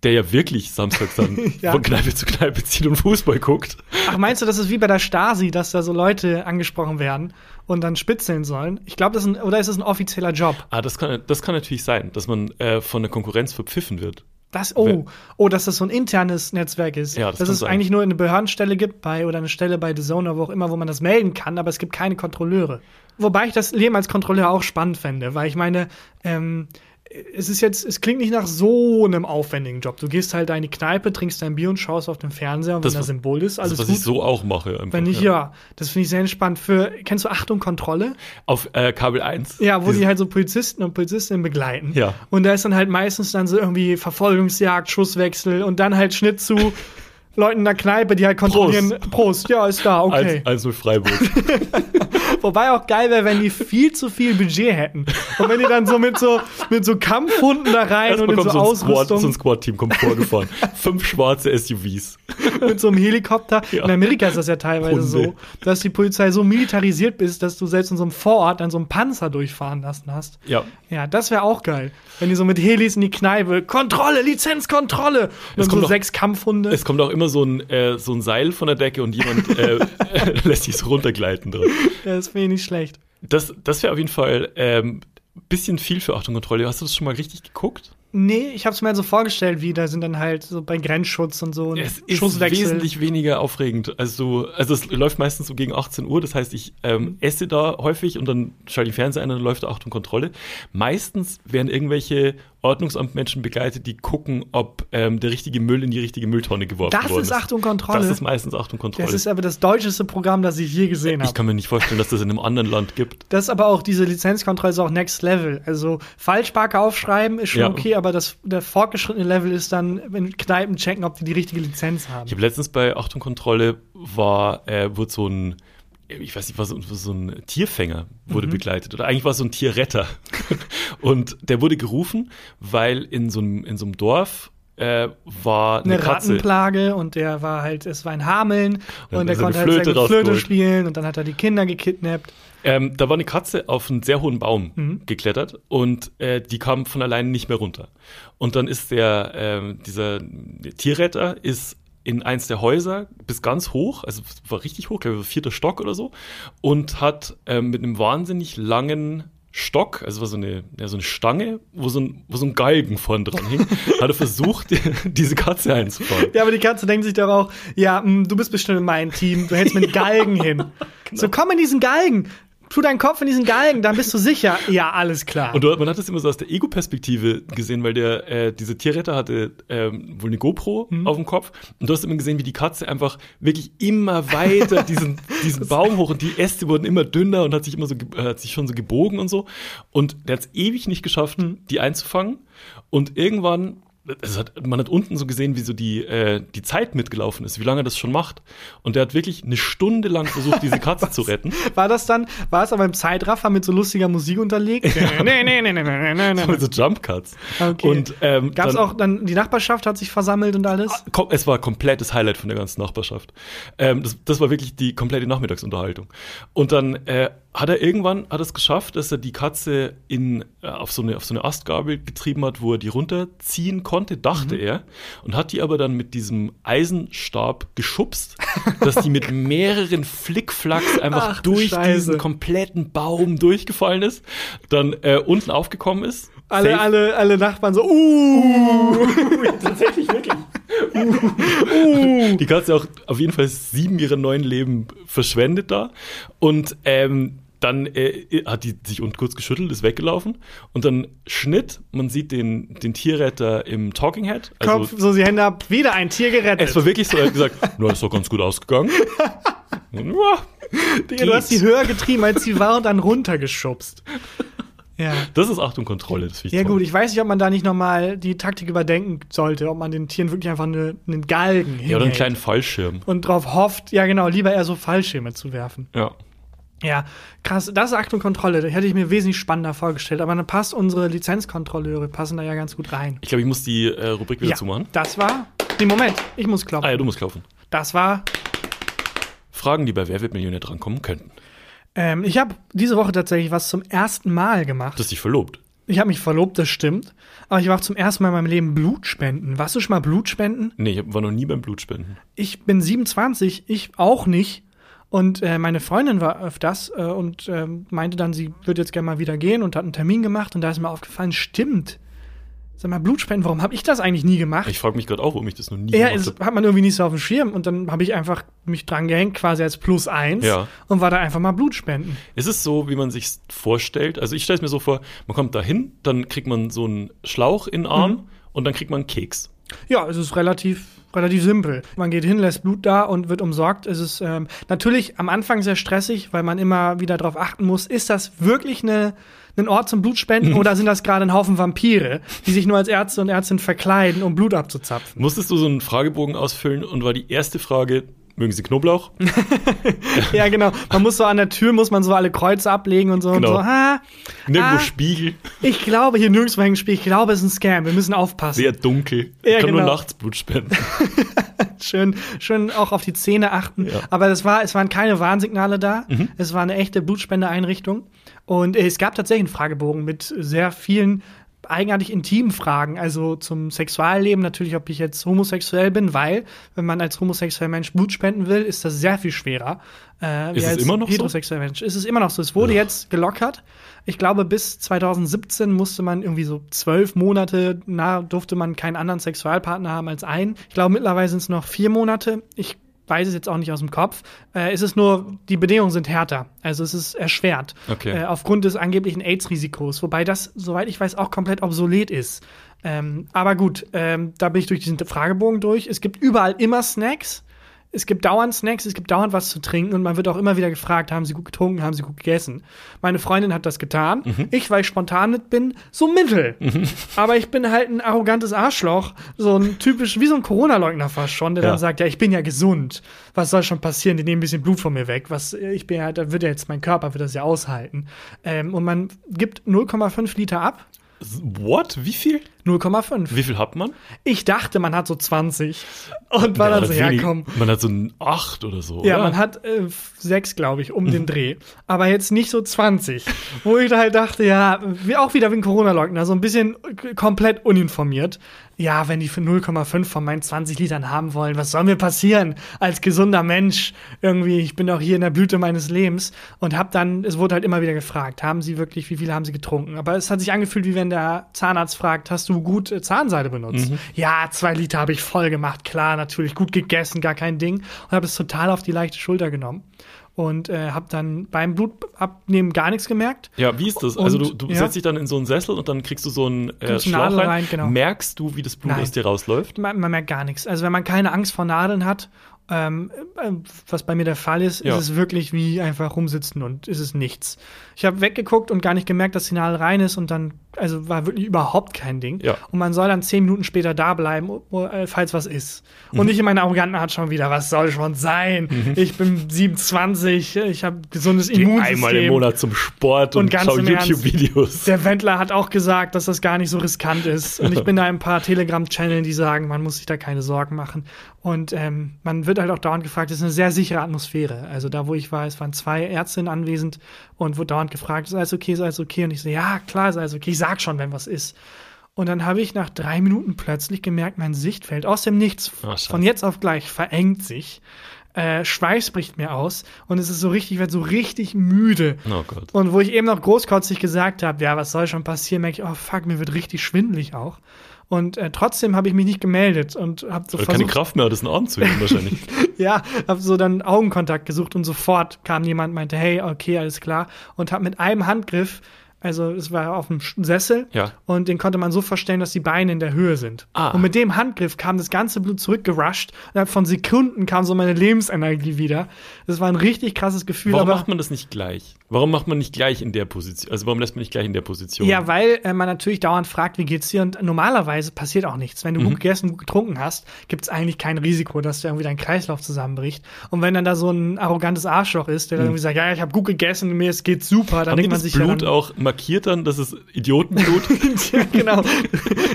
der ja wirklich samstags dann Ja. von Kneipe zu Kneipe zieht und Fußball guckt. Ach, meinst du, das ist wie bei der Stasi, dass da so Leute angesprochen werden und dann spitzeln sollen? Ich glaube, das ist ein, oder ist das ein offizieller Job? Ah, das kann, das kann natürlich sein, dass man äh, von der Konkurrenz verpfiffen wird. Das, oh, oh, dass das so ein internes Netzwerk ist. Ja, das dass es sein. eigentlich nur eine Behördenstelle gibt bei oder eine Stelle bei The Zone oder wo auch immer, wo man das melden kann, aber es gibt keine Kontrolleure. Wobei ich das Leben als Kontrolleur auch spannend fände, weil ich meine, ähm, es ist jetzt, es klingt nicht nach so einem aufwendigen Job. Du gehst halt in die Kneipe, trinkst dein Bier und schaust auf den Fernseher und Das, wenn da was- Symbol ist, alles das, was gut. ich so auch mache. Einfach, wenn nicht, ja. Das finde ich sehr entspannt. Für, kennst du Achtung Kontrolle? Auf äh, Kabel 1. Ja, wo Diese- die halt so Polizisten und Polizistinnen begleiten. Ja. Und da ist dann halt meistens dann so irgendwie Verfolgungsjagd, Schusswechsel und dann halt Schnitt zu Leuten in der Kneipe, die halt kontrollieren. Prost, ja, ist da, okay. 1-0 Freiburg. Wobei auch geil wäre, wenn die viel zu viel Budget hätten. Und wenn die dann so mit so, mit so Kampfhunden da rein und Erstmal in so kommt so ein Squad, Ausrüstung so ein Squad-Team kommt vorgefahren. Fünf schwarze SUVs. mit so einem Helikopter. Ja. In Amerika ist das ja teilweise Hunde. so, dass die Polizei so militarisiert ist, dass du selbst in so einem Vorort dann so einen Panzer durchfahren lassen hast. Ja. Ja, das wäre auch geil. Wenn die so mit Helis in die Kneipe, Kontrolle, Lizenzkontrolle. Und dann kommt so sechs Kampfhunde. Es kommt auch immer so ein, äh, so ein Seil von der Decke und jemand äh, lässt sich so runtergleiten drin. Das finde ich nicht schlecht. Das, das wäre auf jeden Fall ähm, bisschen viel für Achtung Kontrolle. Hast du das schon mal richtig geguckt? Nee, ich habe es mir halt so vorgestellt, wie da sind dann halt so bei Grenzschutz und so und Es ist wesentlich weniger aufregend. Also, also es läuft meistens so gegen 18 Uhr. Das heißt, ich ähm, esse da häufig und dann schalte ich Fernseher ein und dann läuft da Achtung Kontrolle. Meistens werden irgendwelche Ordnungsamtmenschen begleitet, die gucken, ob ähm, der richtige Müll in die richtige Mülltonne geworfen Das worden ist Achtung Kontrolle. Das ist meistens Achtung Kontrolle. Das ist aber das deutscheste Programm, das ich je gesehen ich habe. kann mir nicht vorstellen, dass das in einem anderen Land gibt. Das ist aber auch diese Lizenzkontrolle ist auch Next Level. Also Falschparker aufschreiben ist schon Ja. okay, aber das der fortgeschrittene Level ist dann, wenn Kneipen checken, ob die die richtige Lizenz haben. Ich habe letztens bei Achtung Kontrolle war, äh, wurde so ein, ich weiß nicht, war so, ein Tierfänger wurde begleitet oder eigentlich war es so ein Tierretter und der wurde gerufen, weil in so einem in so einem Dorf äh, war eine, eine Katze. Rattenplage und der war halt, es war ein Hameln Dann und der er konnte halt sehr Flöte gut Flöte spielen und dann hat er die Kinder gekidnappt. Ähm, da war eine Katze auf einen sehr hohen Baum Mhm. geklettert und äh, die kam von alleine nicht mehr runter. Und dann ist der ähm, dieser Tierretter ist in eins der Häuser bis ganz hoch, also war richtig hoch, glaube ich, vierter Stock oder so, und hat ähm, mit einem wahnsinnig langen Stock, also war so eine, ja, so eine Stange, wo so ein, wo so ein Galgen vorn dran hing, hat er versucht, diese Katze einzufangen. Ja, aber die Katze denkt sich doch auch, ja, mh, du bist bestimmt in meinem Team, du hältst mit Galgen hin. Genau. So, komm in diesen Galgen. Tu deinen Kopf in diesen Galgen, dann bist du sicher. Ja, alles klar. Und dort, man hat das immer so aus der Ego-Perspektive gesehen, weil der, äh, diese Tierretter hatte ähm, wohl eine GoPro Mhm. auf dem Kopf. Und du hast immer gesehen, wie die Katze einfach wirklich immer weiter diesen, diesen Baum hoch und die Äste wurden immer dünner und hat sich immer so, äh, hat sich schon so gebogen und so. Und der hat es ewig nicht geschafft, Mhm. die einzufangen. Und irgendwann, hat, man hat unten so gesehen, wie so die, äh, die Zeit mitgelaufen ist, wie lange er das schon macht. Und der hat wirklich eine Stunde lang versucht, diese Katze zu retten. War das dann, war es aber im Zeitraffer mit so lustiger Musik unterlegt? nee, nee, nee, nee, nee, nee, nee. Mit so Jump Cuts. Okay. Und, ähm, Gab's dann- auch dann, die Nachbarschaft hat sich versammelt und alles? Kom- Es war komplettes Highlight von der ganzen Nachbarschaft. Ähm, das, das war wirklich die komplette Nachmittagsunterhaltung. Und dann äh, hat er irgendwann hat es geschafft, dass er die Katze in, äh, auf, so eine, auf so eine Astgabel getrieben hat, wo er die runterziehen konnte, dachte Mhm. er. Und hat die aber dann mit diesem Eisenstab geschubst, dass die mit mehreren Flickflacks einfach Ach, du durch Scheiße. diesen kompletten Baum durchgefallen ist, dann äh, unten aufgekommen ist. Alle, safe- alle, alle Nachbarn so, uh, Tatsächlich wirklich. Die Katze auch auf jeden Fall sieben ihrer neuen Leben verschwendet da. Und ähm, dann äh, hat die sich unten kurz geschüttelt, ist weggelaufen. Und dann Schnitt, man sieht den, den Tierretter im Talking Head. Also, Kopf, so die Hände ab, wieder ein Tier gerettet. es war wirklich so, er hat gesagt, nur ist doch ganz gut ausgegangen. Und, Digga, du hast die höher getrieben, als sie war und dann runtergeschubst. Ja. Das ist Achtung Kontrolle, das Ja toll. gut, ich weiß nicht, ob man da nicht nochmal die Taktik überdenken sollte, ob man den Tieren wirklich einfach eine, einen Galgen Ja, oder einen kleinen Fallschirm. und drauf hofft, ja genau, lieber eher so Fallschirme zu werfen. Ja. Ja, krass, das ist Achtung Kontrolle, das hätte ich mir wesentlich spannender vorgestellt, aber dann passt unsere Lizenzkontrolleure, passen da ja ganz gut rein. Ich glaube, ich muss die äh, Rubrik wieder zumachen. das war, nee, Moment, ich muss klopfen. Ah ja, du musst kaufen. Das war Fragen, die bei Wer wird Millionär drankommen könnten. Ähm, ich habe diese Woche tatsächlich was zum ersten Mal gemacht. Du hast dich verlobt. Ich habe mich verlobt, das stimmt. Aber ich war auch zum ersten Mal in meinem Leben Blutspenden. Warst du schon mal Blutspenden? Nee, ich war noch nie beim Blutspenden. Ich bin 27, ich auch nicht. Und äh, meine Freundin war öfters äh, und äh, meinte dann, sie würde jetzt gerne mal wieder gehen und hat einen Termin gemacht. Und da ist mir aufgefallen, stimmt. Sag mal, Blutspenden, warum habe ich das eigentlich nie gemacht? Ich frage mich gerade auch, warum ich das noch nie Ja, gemacht habe. hat man irgendwie nicht so auf dem Schirm. Und dann habe ich einfach mich dran gehängt, quasi als Plus eins. Ja. Und war da einfach mal Blutspenden. Ist es so, wie man sich vorstellt? Also ich stelle es mir so vor, man kommt da hin, dann kriegt man so einen Schlauch in den Arm Mhm. und dann kriegt man einen Keks. Ja, es ist relativ, relativ simpel. Man geht hin, lässt Blut da und wird umsorgt. Es ist ähm, natürlich am Anfang sehr stressig, weil man immer wieder darauf achten muss, ist das wirklich eine, ein Ort zum Blutspenden oder sind das gerade ein Haufen Vampire, die sich nur als Ärzte und Ärztin verkleiden, um Blut abzuzapfen? Musstest du so einen Fragebogen ausfüllen und war die erste Frage, mögen Sie Knoblauch? ja, genau. Man muss so an der Tür, muss man so alle Kreuze ablegen und so. Genau. Und so ha, Nirgendwo Ah. Spiegel, ich glaube, hier nirgendwo hängt ein Spiel. Ich glaube, es ist ein Scam. Wir müssen aufpassen. sehr dunkel. Ja, Ich kann nur genau. nachts Blut spenden. schön, schön auch auf die Zähne achten. Ja. Mhm. Aber es war, es waren keine Warnsignale da. Es war eine echte Blutspendeeinrichtung. Und es gab tatsächlich einen Fragebogen mit sehr vielen eigenartig intimen Fragen, also zum Sexualleben natürlich, ob ich jetzt homosexuell bin, weil wenn man als homosexueller Mensch Blut spenden will, ist das sehr viel schwerer. Äh, Ist es als immer noch so? heterosexueller Mensch. Ist es immer noch so. Es wurde Ja. jetzt gelockert. Ich glaube, bis 2017 musste man irgendwie so zwölf Monate, na, durfte man keinen anderen Sexualpartner haben als einen. Ich glaube, mittlerweile sind es noch vier Monate. Ich weiß es jetzt auch nicht aus dem Kopf. Äh, es ist nur, die Bedingungen sind härter. Also es ist erschwert. Okay. Äh, aufgrund des angeblichen AIDS-Risikos. Wobei das, soweit ich weiß, auch komplett obsolet ist. Ähm, aber gut, ähm, da bin ich durch diesen Fragebogen durch. Es gibt überall immer Snacks. Es gibt dauernd Snacks, es gibt dauernd was zu trinken und man wird auch immer wieder gefragt, haben sie gut getrunken, haben sie gut gegessen. Meine Freundin hat das getan. Ich, weil ich spontan mit bin, so mittel. Aber ich bin halt ein arrogantes Arschloch, so ein typisch, wie so ein Corona-Leugner fast schon, der Ja. dann sagt, ja, ich bin ja gesund. Was soll schon passieren? Die nehmen ein bisschen Blut von mir weg. Was, ich bin ja, da wird ja jetzt mein Körper, wird das ja aushalten. Ähm, und man gibt 0,5 Liter ab. What? Wie viel? 0,5. Wie viel hat man? Ich dachte, man hat so 20. Und war Ja, dann so, ja, komm. Man hat so ein 8 oder so. Ja, oder? man hat äh, sechs, glaube ich, um den Dreh. Aber jetzt nicht so 20. Wo ich da halt dachte, ja, auch wieder wie ein Corona-Leugner, so ein bisschen k- komplett uninformiert. Ja, wenn die für 0,5 von meinen 20 Litern haben wollen, was soll mir passieren als gesunder Mensch? Irgendwie, ich bin doch hier in der Blüte meines Lebens und hab dann, es wurde halt immer wieder gefragt, haben sie wirklich, wie viel haben sie getrunken? Aber es hat sich angefühlt, wie wenn der Zahnarzt fragt, hast du gut äh, Zahnseide benutzt? Ja, zwei Liter habe ich voll gemacht, klar, natürlich, gut gegessen, gar kein Ding. Und habe es total auf die leichte Schulter genommen. Und äh, habe dann beim Blutabnehmen gar nichts gemerkt. Ja, wie ist das? Also du, Und, du ja. setzt dich dann in so einen Sessel und dann kriegst du so einen äh, Schlauch Nadel rein. rein, genau. Merkst du, wie das Blut Nein. aus dir rausläuft? Man, man merkt gar nichts. Also wenn man keine Angst vor Nadeln hat, ähm, äh, was bei mir der Fall ist, Ja. ist es wirklich wie einfach rumsitzen und ist es nichts. Ich habe weggeguckt und gar nicht gemerkt, dass die Nadel rein ist und dann, also war wirklich überhaupt kein Ding. Ja. Und man soll dann zehn Minuten später da bleiben, äh, falls was ist. Mhm. Und nicht in meiner arroganten Art schon wieder, was soll schon sein? Ich bin 27, ich habe gesundes Geh Immunsystem. einmal im Monat zum Sport und, Und ganz schau im Ernst, YouTube-Videos. Der Wendler hat auch gesagt, dass das gar nicht so riskant ist. Und ich bin da in ein paar Telegram-Channeln, die sagen, man muss sich da keine Sorgen machen. Und ähm, man wird halt auch dauernd gefragt, es ist eine sehr sichere Atmosphäre. Also da, wo ich war, es waren zwei Ärztinnen anwesend und wurde dauernd gefragt, ist alles okay, ist alles okay? Und ich so, ja, klar, ist alles okay. Ich sag schon, wenn was ist. Und dann habe ich nach drei Minuten plötzlich gemerkt, mein Sichtfeld aus dem Nichts, scheiße. von jetzt auf gleich, verengt sich. Äh, Schweiß bricht mir aus und es ist so richtig, ich werde so richtig müde. Oh Gott. Und wo ich eben noch großkotzig gesagt habe, ja, was soll schon passieren, merke ich, oh fuck, mir wird richtig schwindelig auch. Und äh, trotzdem habe ich mich nicht gemeldet und habe so Weil du keine versucht, Kraft mehr hattest, einen Arm zu heben wahrscheinlich. ja, habe so dann Augenkontakt gesucht und sofort kam jemand, meinte, hey, okay, alles klar, und habe mit einem Handgriff Also es war auf dem Sessel Ja. und den konnte man so verstellen, dass die Beine in der Höhe sind. Ah. Und mit dem Handgriff kam das ganze Blut zurückgerusht. Innerhalb von Sekunden kam so meine Lebensenergie wieder. Das war ein richtig krasses Gefühl. Warum aber macht man das nicht gleich? Warum macht man nicht gleich in der Position? Also warum lässt man nicht gleich in der Position? Ja, weil äh, man natürlich dauernd fragt, wie geht's dir? Und normalerweise passiert auch nichts. Wenn du Mhm. gut gegessen, gut getrunken hast, gibt's eigentlich kein Risiko, dass irgendwie dein Kreislauf zusammenbricht. Und wenn dann da so ein arrogantes Arschloch ist, der dann irgendwie sagt, ja, ich habe gut gegessen, mir es geht super, dann Mhm. Haben denkt man sich Blut ja dann, auch markiert dann, dass es Idiotenblut? ja, genau.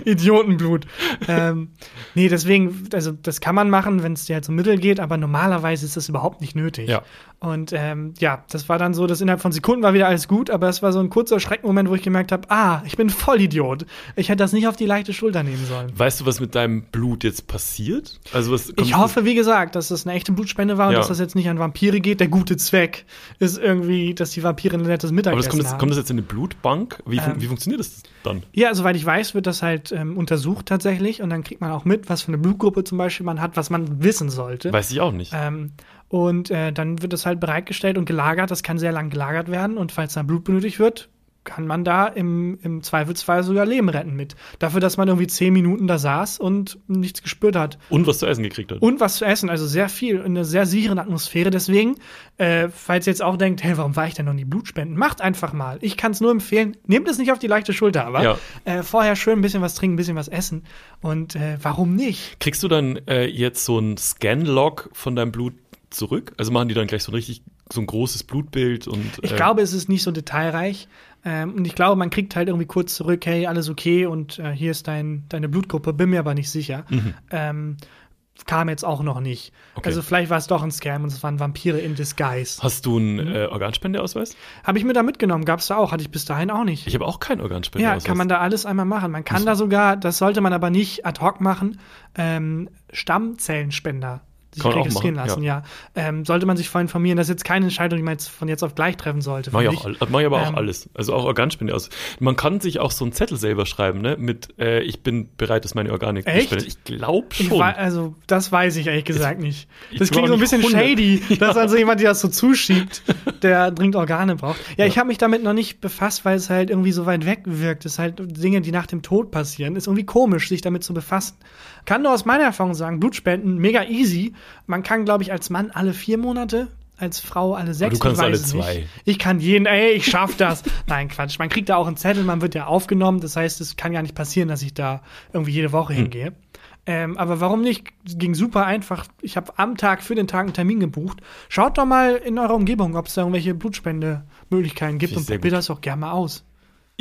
Idiotenblut. ähm, nee, deswegen, also das kann man machen, wenn es dir halt so mittel geht, aber normalerweise ist das überhaupt nicht nötig. Ja. Und ähm, ja, das war dann so, dass innerhalb von Sekunden war wieder alles gut, aber es war so ein kurzer Schreckmoment, wo ich gemerkt habe, ah, ich bin voll Idiot. Ich hätte das nicht auf die leichte Schulter nehmen sollen. weißt du, was mit deinem Blut jetzt passiert? Also was Ich hoffe, wie gesagt, dass das eine echte Blutspende war und Ja. dass das jetzt nicht an Vampire geht. Der gute Zweck ist irgendwie, dass die Vampire ein nettes aber Mittagessen das kommt, jetzt, haben. kommt das jetzt in eine Blutbank? Wie, fun Ähm. wie funktioniert das dann? Ja, soweit ich weiß, wird das halt ähm, untersucht tatsächlich und dann kriegt man auch mit, was für eine Blutgruppe zum Beispiel man hat, was man wissen sollte. Weiß ich auch nicht. Und äh, dann wird das halt bereitgestellt und gelagert. Das kann sehr lang gelagert werden und falls dann Blut benötigt wird, kann man da im, im Zweifelsfall sogar Leben retten mit. Dafür, dass man irgendwie zehn Minuten da saß und nichts gespürt hat. Und was zu essen gekriegt hat. Und was zu essen, also sehr viel, in einer sehr sicheren Atmosphäre. Deswegen, äh, falls ihr jetzt auch denkt, hey, warum war ich denn noch nie Blutspenden? Macht einfach mal. Ich kann es nur empfehlen. Nehmt es nicht auf die leichte Schulter, aber Ja. äh, vorher schön ein bisschen was trinken, ein bisschen was essen. Und äh, warum nicht? Kriegst du dann äh, jetzt so ein Scan-Log von deinem Blut zurück? Also machen die dann gleich so ein richtig, so ein großes Blutbild und Ich äh, glaube, es ist nicht so detailreich. Ähm, und ich glaube, man kriegt halt irgendwie kurz zurück, hey, alles okay und äh, hier ist dein, deine Blutgruppe, bin mir aber nicht sicher. Ähm, kam jetzt auch noch nicht. Mhm. Okay. Also vielleicht war es doch ein Scam und es waren Vampire in Disguise. Hast du einen Mhm. äh, Organspendeausweis? Habe ich mir da mitgenommen, gab es da auch, hatte ich bis dahin auch nicht. Ich habe auch keinen Ja, Organspendeausweis. kann man da alles einmal machen. Man kann da sogar, das sollte man aber nicht ad hoc machen, ähm, Stammzellenspender sich Kann auch registrieren machen, lassen, ja. Ähm, sollte man sich vorher informieren. Das ist jetzt keine Entscheidung, die man jetzt von jetzt auf gleich treffen sollte. Mach ich, auch, mach ich aber auch Ähm, alles. Also auch Organspende aus. Man kann sich auch so einen Zettel selber schreiben, ne? Mit äh, ich bin bereit, dass meine Organe Echt? gespendet. Ich glaube Ich schon. wei- also, das weiß ich ehrlich gesagt nicht. ich Das bin klingt auch so ein nicht bisschen 100. shady, dass also jemand, der das so zuschiebt, der dringend Organe braucht. Ja, ich habe mich damit noch nicht befasst, weil es halt irgendwie so weit weg wirkt. Es ist halt Dinge, die nach dem Tod passieren. Ist irgendwie komisch, sich damit zu befassen. Kann nur aus meiner Erfahrung sagen, Blutspenden, mega easy. Man kann, glaube ich, als Mann alle vier Monate, als Frau alle sechs. du kannst alle zwei. Nicht. Ich kann jeden, ey, ich schaff das. Nein, Quatsch. Man kriegt da auch einen Zettel, man wird ja aufgenommen. Das heißt, es kann gar nicht passieren, dass ich da irgendwie jede Hm. Woche hingehe. Ähm, aber warum nicht? Ging super einfach. Ich habe am Tag für den Tag einen Termin gebucht. Schaut doch mal in eurer Umgebung, ob es da irgendwelche Blutspendemöglichkeiten gibt und probiert das auch gerne mal aus.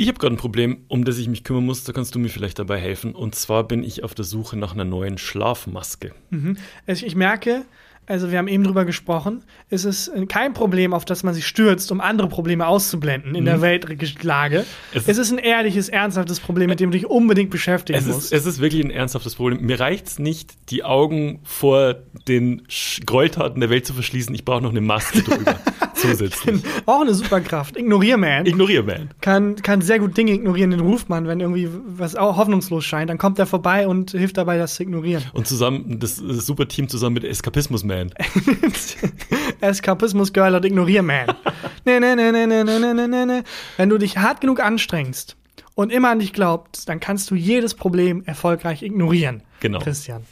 Ich habe gerade ein Problem, um das ich mich kümmern muss. Da kannst du mir vielleicht dabei helfen. Und zwar bin ich auf der Suche nach einer neuen Schlafmaske. Also ich merke, also wir haben eben drüber gesprochen, es ist kein Problem, auf das man sich stürzt, um andere Probleme auszublenden in der Weltlage. Mhm. Es- Es, ist ein ehrliches, ernsthaftes Problem, mit dem du dich unbedingt beschäftigen Es musst. ist, es ist wirklich ein ernsthaftes Problem. Mir reicht's nicht, die Augen vor den Gräueltaten der Welt zu verschließen. Ich brauche noch eine Maske drüber zusätzlich. auch eine Superkraft. Ignorier man. Ignoriere, man. kann, kann sehr gut Dinge ignorieren, den ruft man, wenn irgendwie was auch hoffnungslos scheint, dann kommt er vorbei und hilft dabei, das zu ignorieren. Und zusammen, das, das super Team zusammen mit Eskapismus Man. Eskapismus Girl und ignorier man. nee, nee, nee, nee, nee, nee, nee, nee, nee, nee. Wenn du dich hart genug anstrengst und immer an dich glaubst, dann kannst du jedes Problem erfolgreich ignorieren. Genau. Christian.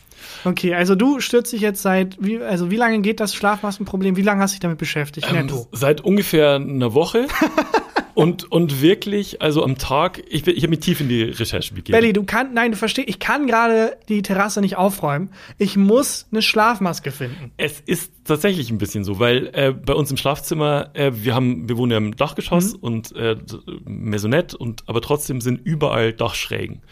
Okay, also du stürzt dich jetzt seit, wie, also wie lange geht das Schlafmaskenproblem? Wie lange hast du dich damit beschäftigt? Ähm, seit ungefähr einer Woche. und, und wirklich, also am Tag, ich, ich habe mich tief in die Recherche begeben. Belly, du kannst, nein, du verstehst, ich kann gerade die Terrasse nicht aufräumen. Ich muss eine Schlafmaske finden. Es ist tatsächlich ein bisschen so, weil äh, bei uns im Schlafzimmer, äh, wir haben, wir wohnen ja im Dachgeschoss Mhm. und äh, Maisonette und aber trotzdem sind überall Dachschrägen.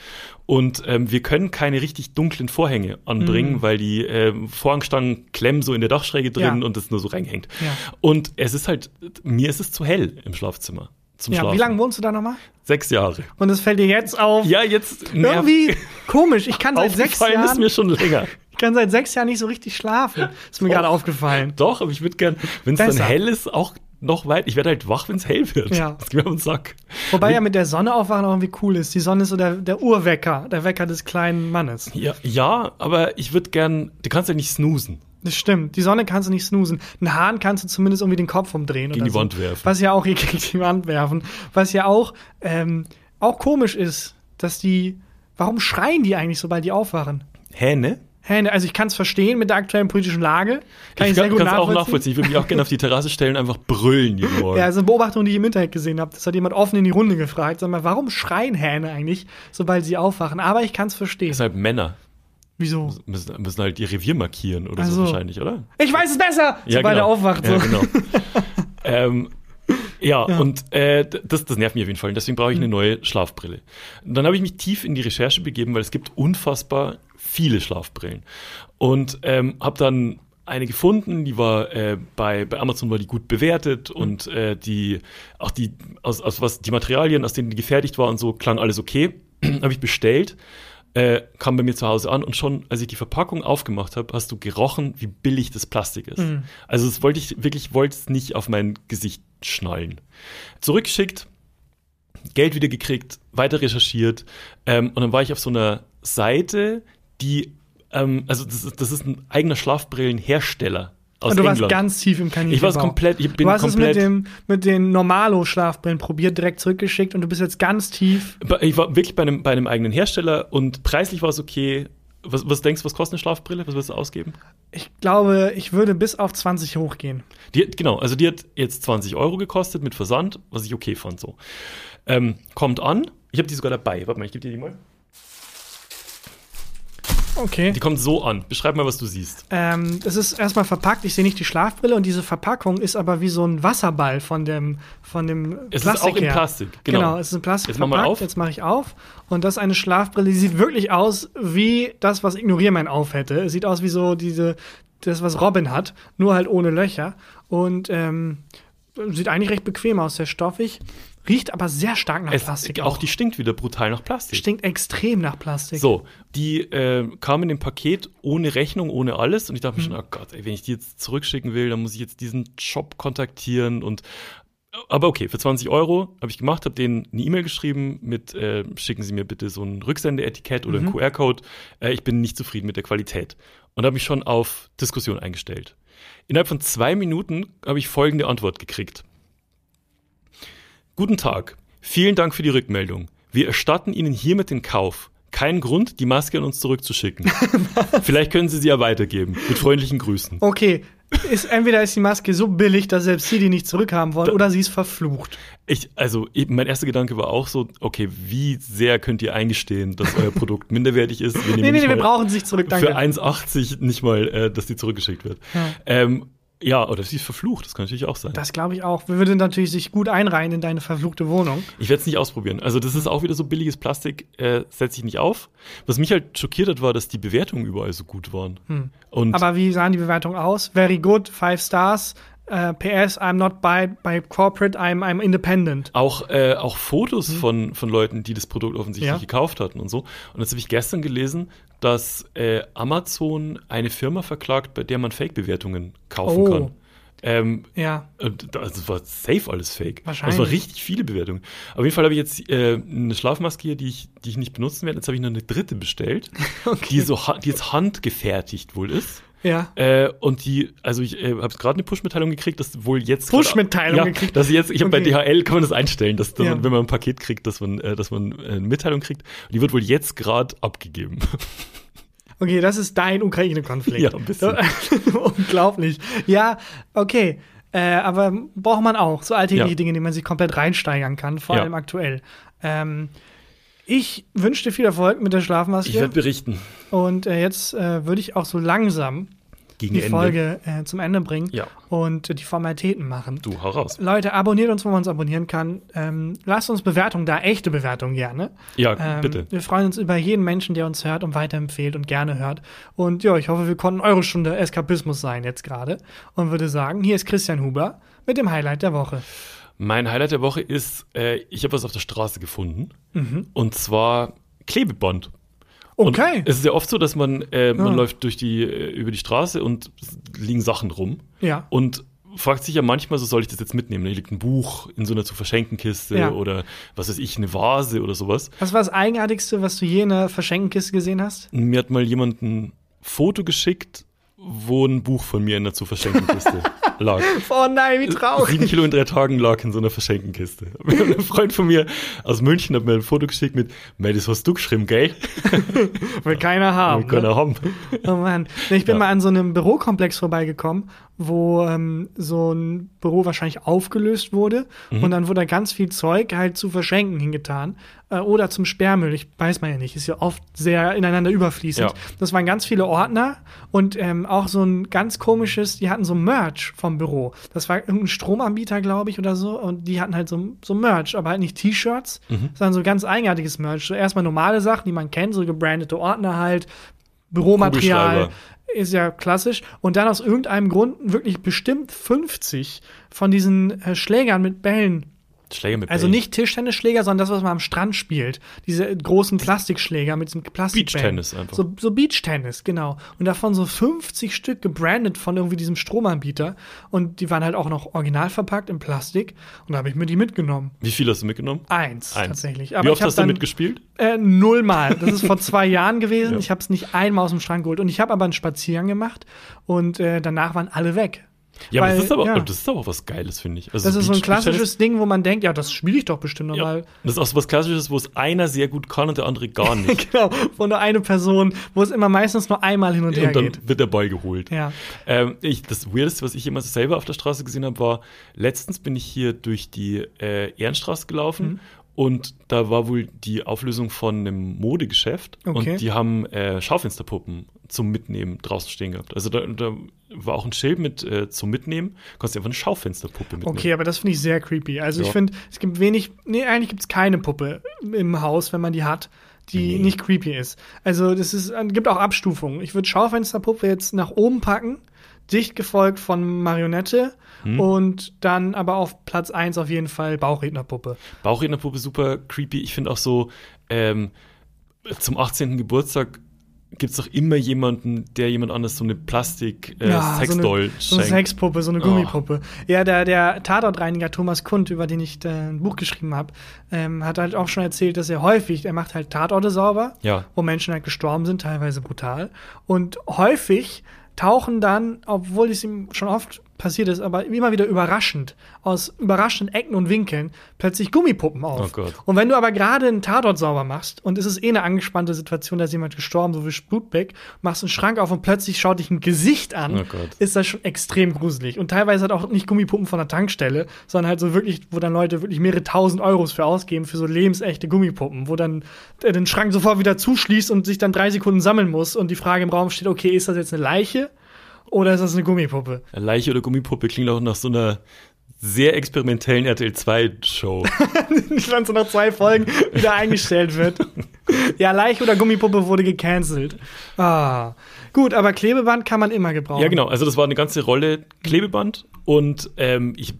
Und ähm, wir können keine richtig dunklen Vorhänge anbringen, Mhm. weil die äh, Vorhangstangen klemmen so in der Dachschräge drin Ja. und das nur so reingehängt. Ja. Und es ist halt, mir ist es zu hell im Schlafzimmer. Zum Ja, Schlafen. wie lange wohnst du da nochmal? Sechs Jahre. Und es fällt dir jetzt auf. Ja, jetzt Irgendwie komisch. Ich kann seit sechs Aufgefallen ist Jahren, mir schon länger. ich kann seit sechs Jahren nicht so richtig schlafen. Ist mir gerade aufgefallen. Doch, aber ich würde gern, wenn es dann hell ist, auch noch weit. Ich werde halt wach, wenn es hell wird. Ja. Das geht mir auf den Sack. Wobei ja mit der Sonne aufwachen auch irgendwie cool ist. Die Sonne ist so der, der Urwecker, der Wecker des kleinen Mannes. Ja, ja aber ich würde gern, du kannst ja nicht snoosen. Das stimmt. Die Sonne kannst du nicht snoosen. Einen Hahn kannst du zumindest irgendwie den Kopf umdrehen. Gegen oder die so. Wand werfen. Was ja auch gegen die Wand werfen. Was ja auch, ähm, auch komisch ist, dass die, warum schreien die eigentlich, sobald die aufwachen? Hähne? Hähne, also ich kann es verstehen mit der aktuellen politischen Lage. Kann ich, ich sehr kann gut es auch nachvollziehen. nachvollziehen. Ich würde mich auch gerne auf die Terrasse stellen, einfach brüllen jeden Morgen. Ja, das ist eine Beobachtung, die ich im Internet gesehen habe. Das hat jemand offen in die Runde gefragt. Sag mal, warum schreien Hähne eigentlich, sobald sie aufwachen? Aber ich kann es verstehen. Deshalb Männer Wieso? müssen, müssen halt ihr Revier markieren oder Ach so wahrscheinlich, oder? Ich weiß es besser, Ja, sobald genau. er aufwacht. So. Ja, genau. ähm, ja, und äh, das, das nervt mich auf jeden Fall. Und deswegen brauche ich eine neue Schlafbrille. Und dann habe ich mich tief in die Recherche begeben, weil es gibt unfassbar viele Schlafbrillen. Und ähm, habe dann eine gefunden, die war äh, bei, bei Amazon war die gut bewertet und äh, die auch die aus, aus was die Materialien, aus denen die gefertigt war und so klang alles okay. habe ich bestellt äh, kam bei mir zu Hause an und schon, als ich die Verpackung aufgemacht habe, hast du gerochen, wie billig das Plastik ist. Also das wollte ich wirklich, wollte es nicht auf mein Gesicht schnallen. Zurückgeschickt, Geld wieder gekriegt, weiter recherchiert ähm, und dann war ich auf so einer Seite, die, ähm, also das das ist ein eigener Schlafbrillenhersteller aus Und du England. warst ganz tief im Kaninchenbau. ich war komplett, ich bin Du hast komplett, es mit, dem, mit den Normalo-Schlafbrillen probiert, direkt zurückgeschickt und du bist jetzt ganz tief. ich war wirklich bei einem, bei einem eigenen Hersteller und preislich war es okay. Was, was denkst du, was kostet eine Schlafbrille? Was willst du ausgeben? Ich glaube, ich würde bis auf 20 hochgehen. Die, hat- genau, also die hat jetzt 20 Euro gekostet mit Versand, was ich okay fand so. Ähm, kommt an, ich habe die sogar dabei. Warte mal, ich gebe dir die mal. Okay. Die kommt so an. Beschreib mal, was du siehst. Ähm, es ist erstmal verpackt, ich sehe nicht die Schlafbrille und diese Verpackung ist aber wie so ein Wasserball von dem, von dem Es Plastik ist auch in her. Plastik, genau. Genau, es ist in Plastik Jetzt mach mal auf. Jetzt mache ich auf. Und das ist eine Schlafbrille, die sieht wirklich aus wie das, was Ignorierman auf hätte. Es sieht aus wie so diese, das, was Robin hat, nur halt ohne Löcher. Und ähm, sieht eigentlich recht bequem aus, sehr stoffig. Riecht aber sehr stark nach Es, Plastik. auch die stinkt wieder brutal nach Plastik. stinkt extrem nach Plastik. So, die äh, kam in dem Paket ohne Rechnung, ohne alles. Und ich dachte mir Mhm. schon, oh Gott, ey, wenn ich die jetzt zurückschicken will, dann muss ich jetzt diesen Shop kontaktieren. Und aber okay, für 20 Euro habe ich gemacht, habe denen eine E-Mail geschrieben mit, äh, schicken Sie mir bitte so ein Rücksendeetikett oder Mhm. einen QR-Code. Äh, ich bin nicht zufrieden mit der Qualität. Und habe mich schon auf Diskussion eingestellt. Innerhalb von zwei Minuten habe ich folgende Antwort gekriegt. Guten Tag. Vielen Dank für die Rückmeldung. Wir erstatten Ihnen hiermit den Kauf. Kein Grund, die Maske an uns zurückzuschicken. Vielleicht können Sie sie ja weitergeben. Mit freundlichen Grüßen. Okay, ist, entweder ist die Maske so billig, dass selbst sie die nicht zurückhaben wollen, Da- oder sie ist verflucht. Ich, also, ich, mein erster Gedanke war auch so, okay, wie sehr könnt ihr eingestehen, dass euer Produkt minderwertig ist? Wir Nee, nee, nee, wir brauchen sie nicht zurück, danke. Für 1,80 nicht mal, äh, dass die zurückgeschickt wird. Ja. Ähm, ja, oder sie ist verflucht, das kann natürlich auch sein. Das glaube ich auch. Wir würden natürlich sich gut einreihen in deine verfluchte Wohnung. Ich werde es nicht ausprobieren. Also das ist auch wieder so billiges Plastik, äh, setze ich nicht auf. Was mich halt schockiert hat, war, dass die Bewertungen überall so gut waren. Hm. Aber wie sahen die Bewertungen aus? Very good, five stars. Äh, PS, I'm not by, by corporate, I'm, I'm independent. auch, äh, auch Fotos von, von Leuten, die das Produkt offensichtlich Mhm. Ja. gekauft hatten und so. Und jetzt habe ich gestern gelesen, dass äh, Amazon eine Firma verklagt, bei der man Fake-Bewertungen kaufen Oh. kann. Ähm, Ja. und das war safe alles fake. Wahrscheinlich. Das war richtig viele Bewertungen. Auf jeden Fall habe ich jetzt äh, eine Schlafmaske hier, die ich, die ich nicht benutzen werde. Jetzt habe ich noch eine dritte bestellt, die so die jetzt handgefertigt wohl ist. Ja. Äh, und die, also ich äh, habe gerade eine Push-Mitteilung gekriegt, dass wohl jetzt Push-Mitteilung ja, gekriegt? Dass ich jetzt, ich habe bei Okay. DHL kann man das einstellen, dass dann, Ja. wenn man ein Paket kriegt, dass man, äh, dass man äh, eine Mitteilung kriegt. Und die wird wohl jetzt gerade abgegeben. Okay, das ist dein Ukraine-Konflikt. Ja, ein bisschen. Unglaublich. Ja, okay. Äh, aber braucht man auch. So alltägliche Ja. Dinge, in die man sich komplett reinsteigern kann, vor Ja. allem aktuell. Ähm, ich wünsche dir viel Erfolg mit der Schlafmaske. Ich werde berichten. Und äh, jetzt äh, würde ich auch so langsam Gegen die Ende. Folge äh, zum Ende bringen Ja. und die Formalitäten machen. Du, hau raus. Leute, abonniert uns, wo man uns abonnieren kann. Ähm, lasst uns Bewertungen da, echte Bewertungen gerne. Ja, Ähm, bitte. Wir freuen uns über jeden Menschen, der uns hört und weiterempfehlt und gerne hört. Und ja, ich hoffe, wir konnten eure Stunde Eskapismus sein jetzt gerade. Und würde sagen, hier ist Christian Huber mit dem Highlight der Woche. Mein Highlight der Woche ist, äh, ich habe was auf der Straße gefunden. Mhm. Und zwar Klebeband. Okay. Und es ist ja oft so, dass man, äh, man Ah. läuft durch die, äh, über die Straße und liegen Sachen rum. ja. Und fragt sich ja manchmal, so soll ich das jetzt mitnehmen? Hier liegt ein Buch in so einer zu verschenken Kiste Ja. oder was weiß ich, eine Vase oder sowas. Was war das Eigenartigste, was du je in einer Verschenkenkiste gesehen hast? Mir hat mal jemand ein Foto geschickt wo ein Buch von mir in der zu verschenken Kiste lag. Oh nein, wie traurig. Sieben Kilo in drei Tagen lag in so einer Verschenkenkiste. Ein Freund von mir aus München hat mir ein Foto geschickt mit, Mei, das hast du geschrieben, gell? Will keiner haben. Will keiner ne? haben. Oh Mann. Ich bin Ja. mal an so einem Bürokomplex vorbeigekommen, wo ähm, so ein Büro wahrscheinlich aufgelöst wurde Mhm. und dann wurde ganz viel Zeug halt zu verschenken hingetan äh, oder zum Sperrmüll. Ich weiß man ja nicht, ist ja oft sehr ineinander überfließend. Ja. Das waren ganz viele Ordner und ähm, auch so ein ganz komisches, die hatten so Merch vom Büro. Das war irgendein Stromanbieter, glaube ich, oder so und die hatten halt so, so Merch, aber halt nicht T-Shirts, Mhm. sondern so ganz eigenartiges Merch. So erstmal normale Sachen, die man kennt, so gebrandete Ordner halt, Büromaterial. Ist ja klassisch. Und dann aus irgendeinem Grund wirklich bestimmt 50 von diesen äh, Schlägern mit Bällen. Schläger mit Also Bällen. nicht Tischtennisschläger, sondern das, was man am Strand spielt. Diese großen Plastikschläger mit diesem Plastikbällen. Beachtennis einfach. So, so Beachtennis, genau. Und davon so 50 Stück gebrandet von irgendwie diesem Stromanbieter. Und die waren halt auch noch original verpackt in Plastik. Und da habe ich mir die mitgenommen. Wie viel hast du mitgenommen? Eins, Eins. tatsächlich. Wie Aber oft ich hab hast du mitgespielt? äh, nullmal. Das ist vor zwei Jahren gewesen. Ja. Ich habe es nicht einmal aus dem Schrank geholt. Und ich habe aber einen Spaziergang gemacht und äh, danach waren alle weg. Ja, aber Weil, das ist aber, ja. das ist aber auch was Geiles, finde ich. Also Das ist so ein klassisches Ding, wo man denkt, ja, das spiele ich doch bestimmt Ja. nochmal. Das ist auch so was Klassisches, wo es einer sehr gut kann und der andere gar nicht. Genau, wo nur eine Person, wo es immer meistens nur einmal hin und her und dann geht. wird der Ball geholt. Ja. Ähm, ich, das Weirdeste, was ich immer selber auf der Straße gesehen habe, war, letztens bin ich hier durch die äh, Ehrenstraße gelaufen Mhm. Und da war wohl die Auflösung von einem Modegeschäft Okay. und die haben äh, Schaufensterpuppen zum Mitnehmen draußen stehen gehabt. Also da, da war auch ein Schild mit äh, zum Mitnehmen, konntest du einfach eine Schaufensterpuppe mitnehmen. Okay, aber das finde ich sehr creepy. Also ich Ja. finde, es gibt wenig, nee, eigentlich gibt es keine Puppe im Haus, wenn man die hat, die Nee. nicht creepy ist. Also das ist, äh, gibt auch Abstufungen. Ich würde Schaufensterpuppe jetzt nach oben packen, dicht gefolgt von Marionette Hm. und dann aber auf Platz 1 auf jeden Fall Bauchrednerpuppe. Bauchrednerpuppe super creepy. Ich finde auch so, ähm, zum 18. Geburtstag gibt es doch immer jemanden, der jemand anders so eine Plastik äh, Ja, so eine schenkt. Sexpuppe, so eine Oh. Gummipuppe. Ja, der, der Tatortreiniger Thomas Kund, über den ich äh, ein Buch geschrieben habe, ähm, hat halt auch schon erzählt, dass er häufig, er macht halt Tatorte sauber, Ja. wo Menschen halt gestorben sind, teilweise brutal. Und häufig tauchen dann, obwohl es ihm schon oft passiert ist, aber immer wieder überraschend, aus überraschenden Ecken und Winkeln, plötzlich Gummipuppen auf. Oh. Und wenn du aber gerade einen Tatort sauber machst und es ist eh eine angespannte Situation, da ist jemand gestorben, so wie Blutbeck, machst einen Schrank auf und plötzlich schaut dich ein Gesicht an, Oh ist das schon extrem gruselig. Und teilweise hat auch nicht Gummipuppen von der Tankstelle, sondern halt so wirklich, wo dann Leute wirklich mehrere tausend Euros für ausgeben, für so lebensechte Gummipuppen, wo dann der den Schrank sofort wieder zuschließt und sich dann drei Sekunden sammeln muss und die Frage im Raum steht, okay, ist das jetzt eine Leiche oder ist das eine Gummipuppe? Leiche oder Gummipuppe klingt auch nach so einer sehr experimentellen RTL 2 Show. Nicht, wenn so nach zwei Folgen wieder eingestellt wird. Ja, Leiche oder Gummipuppe wurde gecancelt. Ah. Gut, aber Klebeband kann man immer gebrauchen. ja, genau. Also das war eine ganze Rolle Klebeband und ähm, ich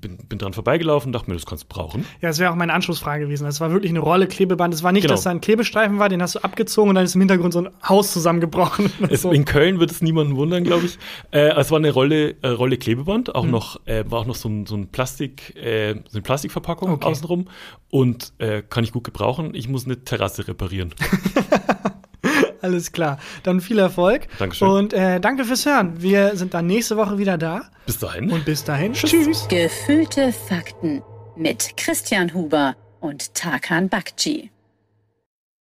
bin, bin dran vorbeigelaufen dachte mir, das kannst du brauchen. Ja, das wäre auch meine Anschlussfrage gewesen. Das war wirklich eine Rolle Klebeband. Es war nicht, Genau. dass da ein Klebestreifen war, den hast du abgezogen und dann ist im Hintergrund so ein Haus zusammengebrochen. Es, so. In Köln wird es niemanden wundern, glaube ich. Äh, es war eine Rolle, äh, Rolle Klebeband, Mhm. auch noch, äh, war auch noch so ein, so ein Plastik, äh, so eine Plastikverpackung Okay. außenrum und äh, kann ich gut gebrauchen. Ich muss eine Terrasse reparieren. Alles klar. Dann viel Erfolg. Dankeschön. Und äh, danke fürs Hören. Wir sind dann nächste Woche wieder da. Bis dahin. Und bis dahin. Tschüss. Gefühlte Fakten mit Christian Huber und Tarkan Bakci.